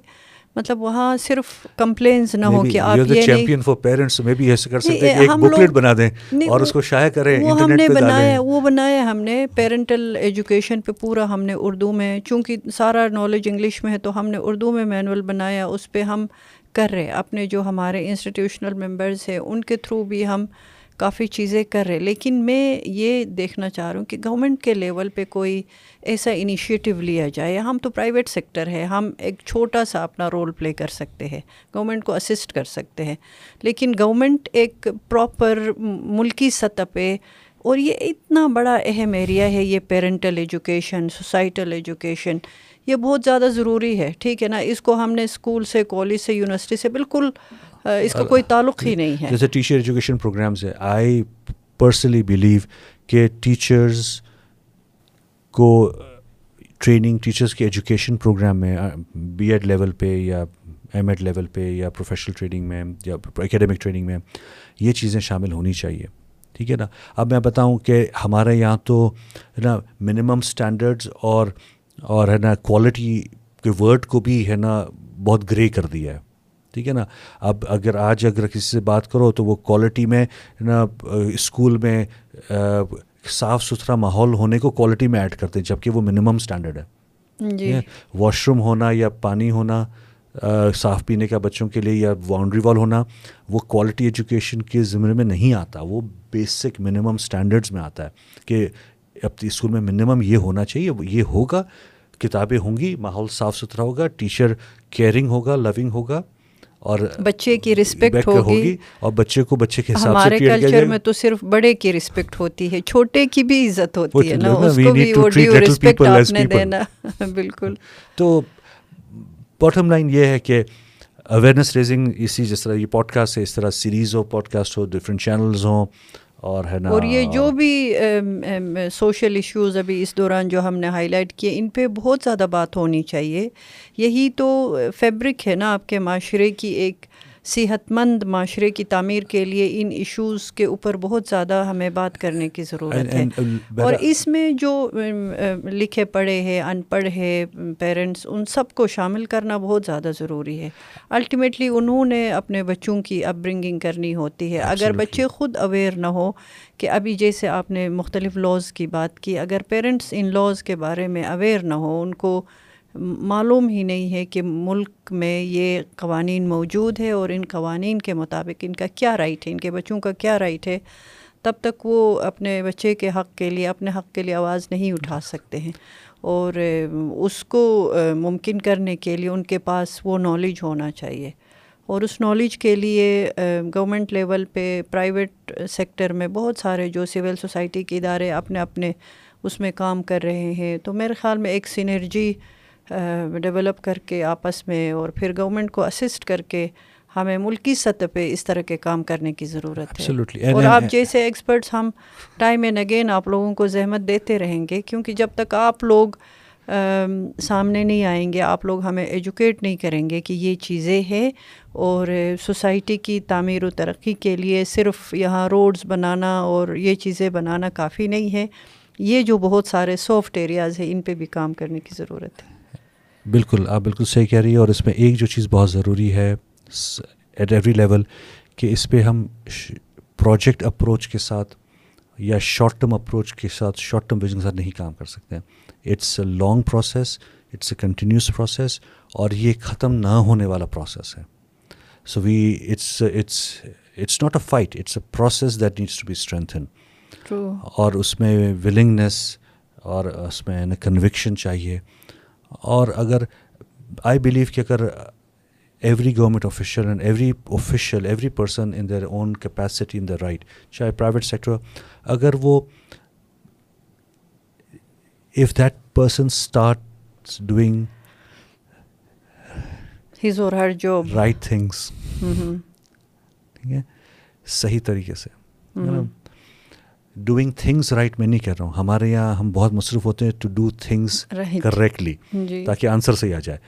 مطلب وہاں صرف کمپلینس نہ ہو کہ آپ یہ چیمپئن فار پیرنٹس میں بھی ایسے کر سکتے ہیں ایک بکلیٹ بنا دیں اور اس کو شائع کریں وہ ہم نے بنایا وہ بنایا ہم نے پیرنٹل ایجوکیشن پہ پورا ہم نے اردو میں چونکہ سارا نالج انگلش میں ہے تو ہم نے اردو میں مینول بنایا اس پہ ہم کر رہے اپنے جو ہمارے انسٹیٹیوشنل ممبرز ہیں ان کے تھرو بھی ہم کافی چیزیں کر رہے لیکن میں یہ دیکھنا چاہ رہا ہوں کہ گورنمنٹ کے لیول پہ کوئی ایسا انیشیٹو لیا جائے۔ ہم تو پرائیویٹ سیکٹر ہے ہم ایک چھوٹا سا اپنا رول پلے کر سکتے ہیں گورنمنٹ کو اسسٹ کر سکتے ہیں۔ لیکن گورنمنٹ ایک پراپر ملکی سطح پہ، اور یہ اتنا بڑا اہم ایریا ہے، یہ پیرنٹل ایجوکیشن سوسائٹل ایجوکیشن یہ بہت زیادہ ضروری ہے۔ ٹھیک ہے نا؟ اس کو ہم نے اسکول سے کالج سے یونیورسٹی سے بالکل اس کا کوئی تعلق ہی نہیں ہے۔ جیسے ٹیچر ایجوکیشن پروگرامس ہے۔ آئی پرسنلی بلیو کہ ٹیچرز کو ٹریننگ ٹیچرس کے ایجوکیشن پروگرام میں بی ایڈ لیول پہ یا ایم ایڈ لیول پہ یا پروفیشنل ٹریننگ میں یا اکیڈمک ٹریننگ میں یہ چیزیں شامل ہونی چاہیے۔ ٹھیک ہے نا؟ اب میں بتاؤں کہ ہمارے یہاں تو، ہے نا منیمم اسٹینڈرڈز اور اور، ہے نا کوالٹی کے ورڈ کو بھی، ہے نا، بہت گرے کر دیا ہے۔ ٹھیک ہے نا؟ اب اگر آج اگر کسی سے بات کرو تو وہ کوالٹی میں نا اسکول میں صاف ستھرا ماحول ہونے کو کوالٹی میں ایڈ کرتے ہیں جبکہ وہ منیمم اسٹینڈرڈ ہے۔ جی۔ واش روم ہونا یا پانی ہونا صاف پینے کا بچوں کے لیے یا باؤنڈری وال ہونا وہ کوالٹی ایجوکیشن کے ذمے میں نہیں آتا وہ بیسک منیمم اسٹینڈرڈس میں آتا ہے کہ اب اسکول میں منیمم یہ ہونا چاہیے یہ ہوگا کتابیں ہوں گی ماحول صاف ستھرا ہوگا ٹیچر کیئرنگ ہوگا لونگ ہوگا۔ اور بچے کی رسپیکٹ ہوگی۔ اور بچے کو بچے کے حساب ہمارے کلچر میں تو صرف بڑے کی رسپیکٹ ہوتی ہے چھوٹے کی بھی عزت ہوتی ہے نا اس کو بھی وہ ڈیو رسپیکٹ آپ نے دینا۔ بالکل۔ تو باٹم لائن یہ ہے کہ اویئرنیس ریزنگ اسی جس طرح یہ پوڈ کاسٹ ہے اس طرح سیریز ہو پوڈ کاسٹ ہو ڈفرینٹ چینلز ہوں۔ اور ہے نا اور یہ جو بھی سوشل ایشوز ابھی اس دوران جو ہم نے ہائی لائٹ کیے، ان پہ بہت زیادہ بات ہونی چاہیے۔ یہی تو فیبرک ہے نا آپ کے معاشرے کی ایک صحت مند معاشرے کی تعمیر کے لیے ان ایشوز کے اوپر بہت زیادہ ہمیں بات کرنے کی ضرورت ہے۔ اور اس میں جو لکھے پڑھے ہیں ان پڑھ ہے پیرنٹس ان سب کو شامل کرنا بہت زیادہ ضروری ہے۔ الٹیمیٹلی انہوں نے اپنے بچوں کی اپ برنگنگ کرنی ہوتی ہے۔ اگر بچے خود اویئر نہ ہو کہ ابھی جیسے آپ نے مختلف لاز کی بات کی اگر پیرنٹس ان لاز کے بارے میں اویئر نہ ہو ان کو معلوم ہی نہیں ہے کہ ملک میں یہ قوانین موجود ہے اور ان قوانین کے مطابق ان کا کیا رائٹ ہے، ان کے بچوں کا کیا رائٹ ہے۔ تب تک وہ اپنے بچے کے حق کے لیے، اپنے حق کے لیے آواز نہیں اٹھا سکتے ہیں۔ اور اس کو ممکن کرنے کے لیے ان کے پاس وہ نالج ہونا چاہیے۔ اور اس نالج کے لیے گورنمنٹ لیول پہ پرائیویٹ سیکٹر میں بہت سارے جو سول سوسائٹی کے ادارے اپنے اپنے اس میں کام کر رہے ہیں۔ تو میرے خیال میں ایک سینرجی ڈیولپ کر کے آپس میں اور پھر گورنمنٹ کو اسسٹ کر کے ہمیں ملکی سطح پہ اس طرح کے کام کرنے کی ضرورت ہے۔ اور آپ جیسے ایکسپرٹس ہم ٹائم اینڈ اگین آپ لوگوں کو زحمت دیتے رہیں گے کیونکہ جب تک آپ لوگ سامنے نہیں آئیں گے آپ لوگ ہمیں ایجوکیٹ نہیں کریں گے کہ یہ چیزیں ہیں اور سوسائٹی کی تعمیر و ترقی کے لیے صرف یہاں روڈز بنانا اور یہ چیزیں بنانا کافی نہیں ہے۔ یہ جو بہت سارے سافٹ ایریاز ہیں ان پہ بھی کام کرنے کی ضرورت ہے۔ بالکل آپ بالکل صحیح کہہ رہی ہے اور اس میں ایک جو چیز بہت ضروری ہے ایٹ ایوری لیول کہ اس پہ ہم پروجیکٹ اپروچ کے ساتھ یا شارٹ ٹرم اپروچ کے ساتھ شارٹ ٹرم ویژن کے ساتھ نہیں کام کر سکتے۔ ہیں it's a long process it's a continuous process اور یہ ختم نہ ہونے والا پروسیس ہے۔ So we it's it's it's not a fight it's a process that needs to be strengthen اور اس میں ولنگنیس اور اس میں کنوکشن چاہیے۔ اور اگر آئی بلیو کہ اگر every government official and every official every person in their own capacity in the right چاہے پرائیویٹ سیکٹر اگر وہ if that person start doing right things ٹھیک ہے؟ صحیح طریقے سے. ڈوئنگ تھنگس رائٹ میں نہیں کہہ رہا ہوں۔ ہمارے یہاں ہم بہت مصروف ہوتے ہیں ٹو ڈو تھنگس کریکٹلی تاکہ آنسر صحیح آ جائے۔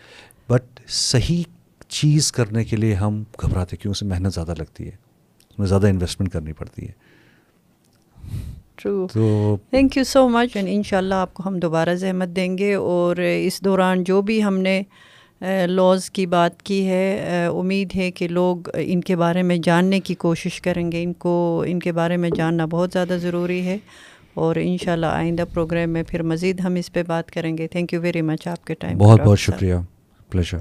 بٹ صحیح چیز کرنے کے لیے ہم گھبراتے کیوں؟ اسے محنت زیادہ لگتی ہے۔ اس میں زیادہ انویسٹمنٹ کرنی پڑتی ہے۔ True thank you so much ان شاء اللہ آپ کو ہم دوبارہ زحمت دیں گے اور اس دوران جو بھی ہم نے لاز کی بات کی ہے۔ امید ہے کہ لوگ ان کے بارے میں جاننے کی کوشش کریں گے۔ ان کو ان کے بارے میں جاننا بہت زیادہ ضروری ہے۔ اور ان شاء اللہ آئندہ پروگرام میں پھر مزید ہم اس پہ بات کریں گے۔ تھینک یو ویری مچ آپ کے ٹائم بہت بہت شکریہ۔ پلیشر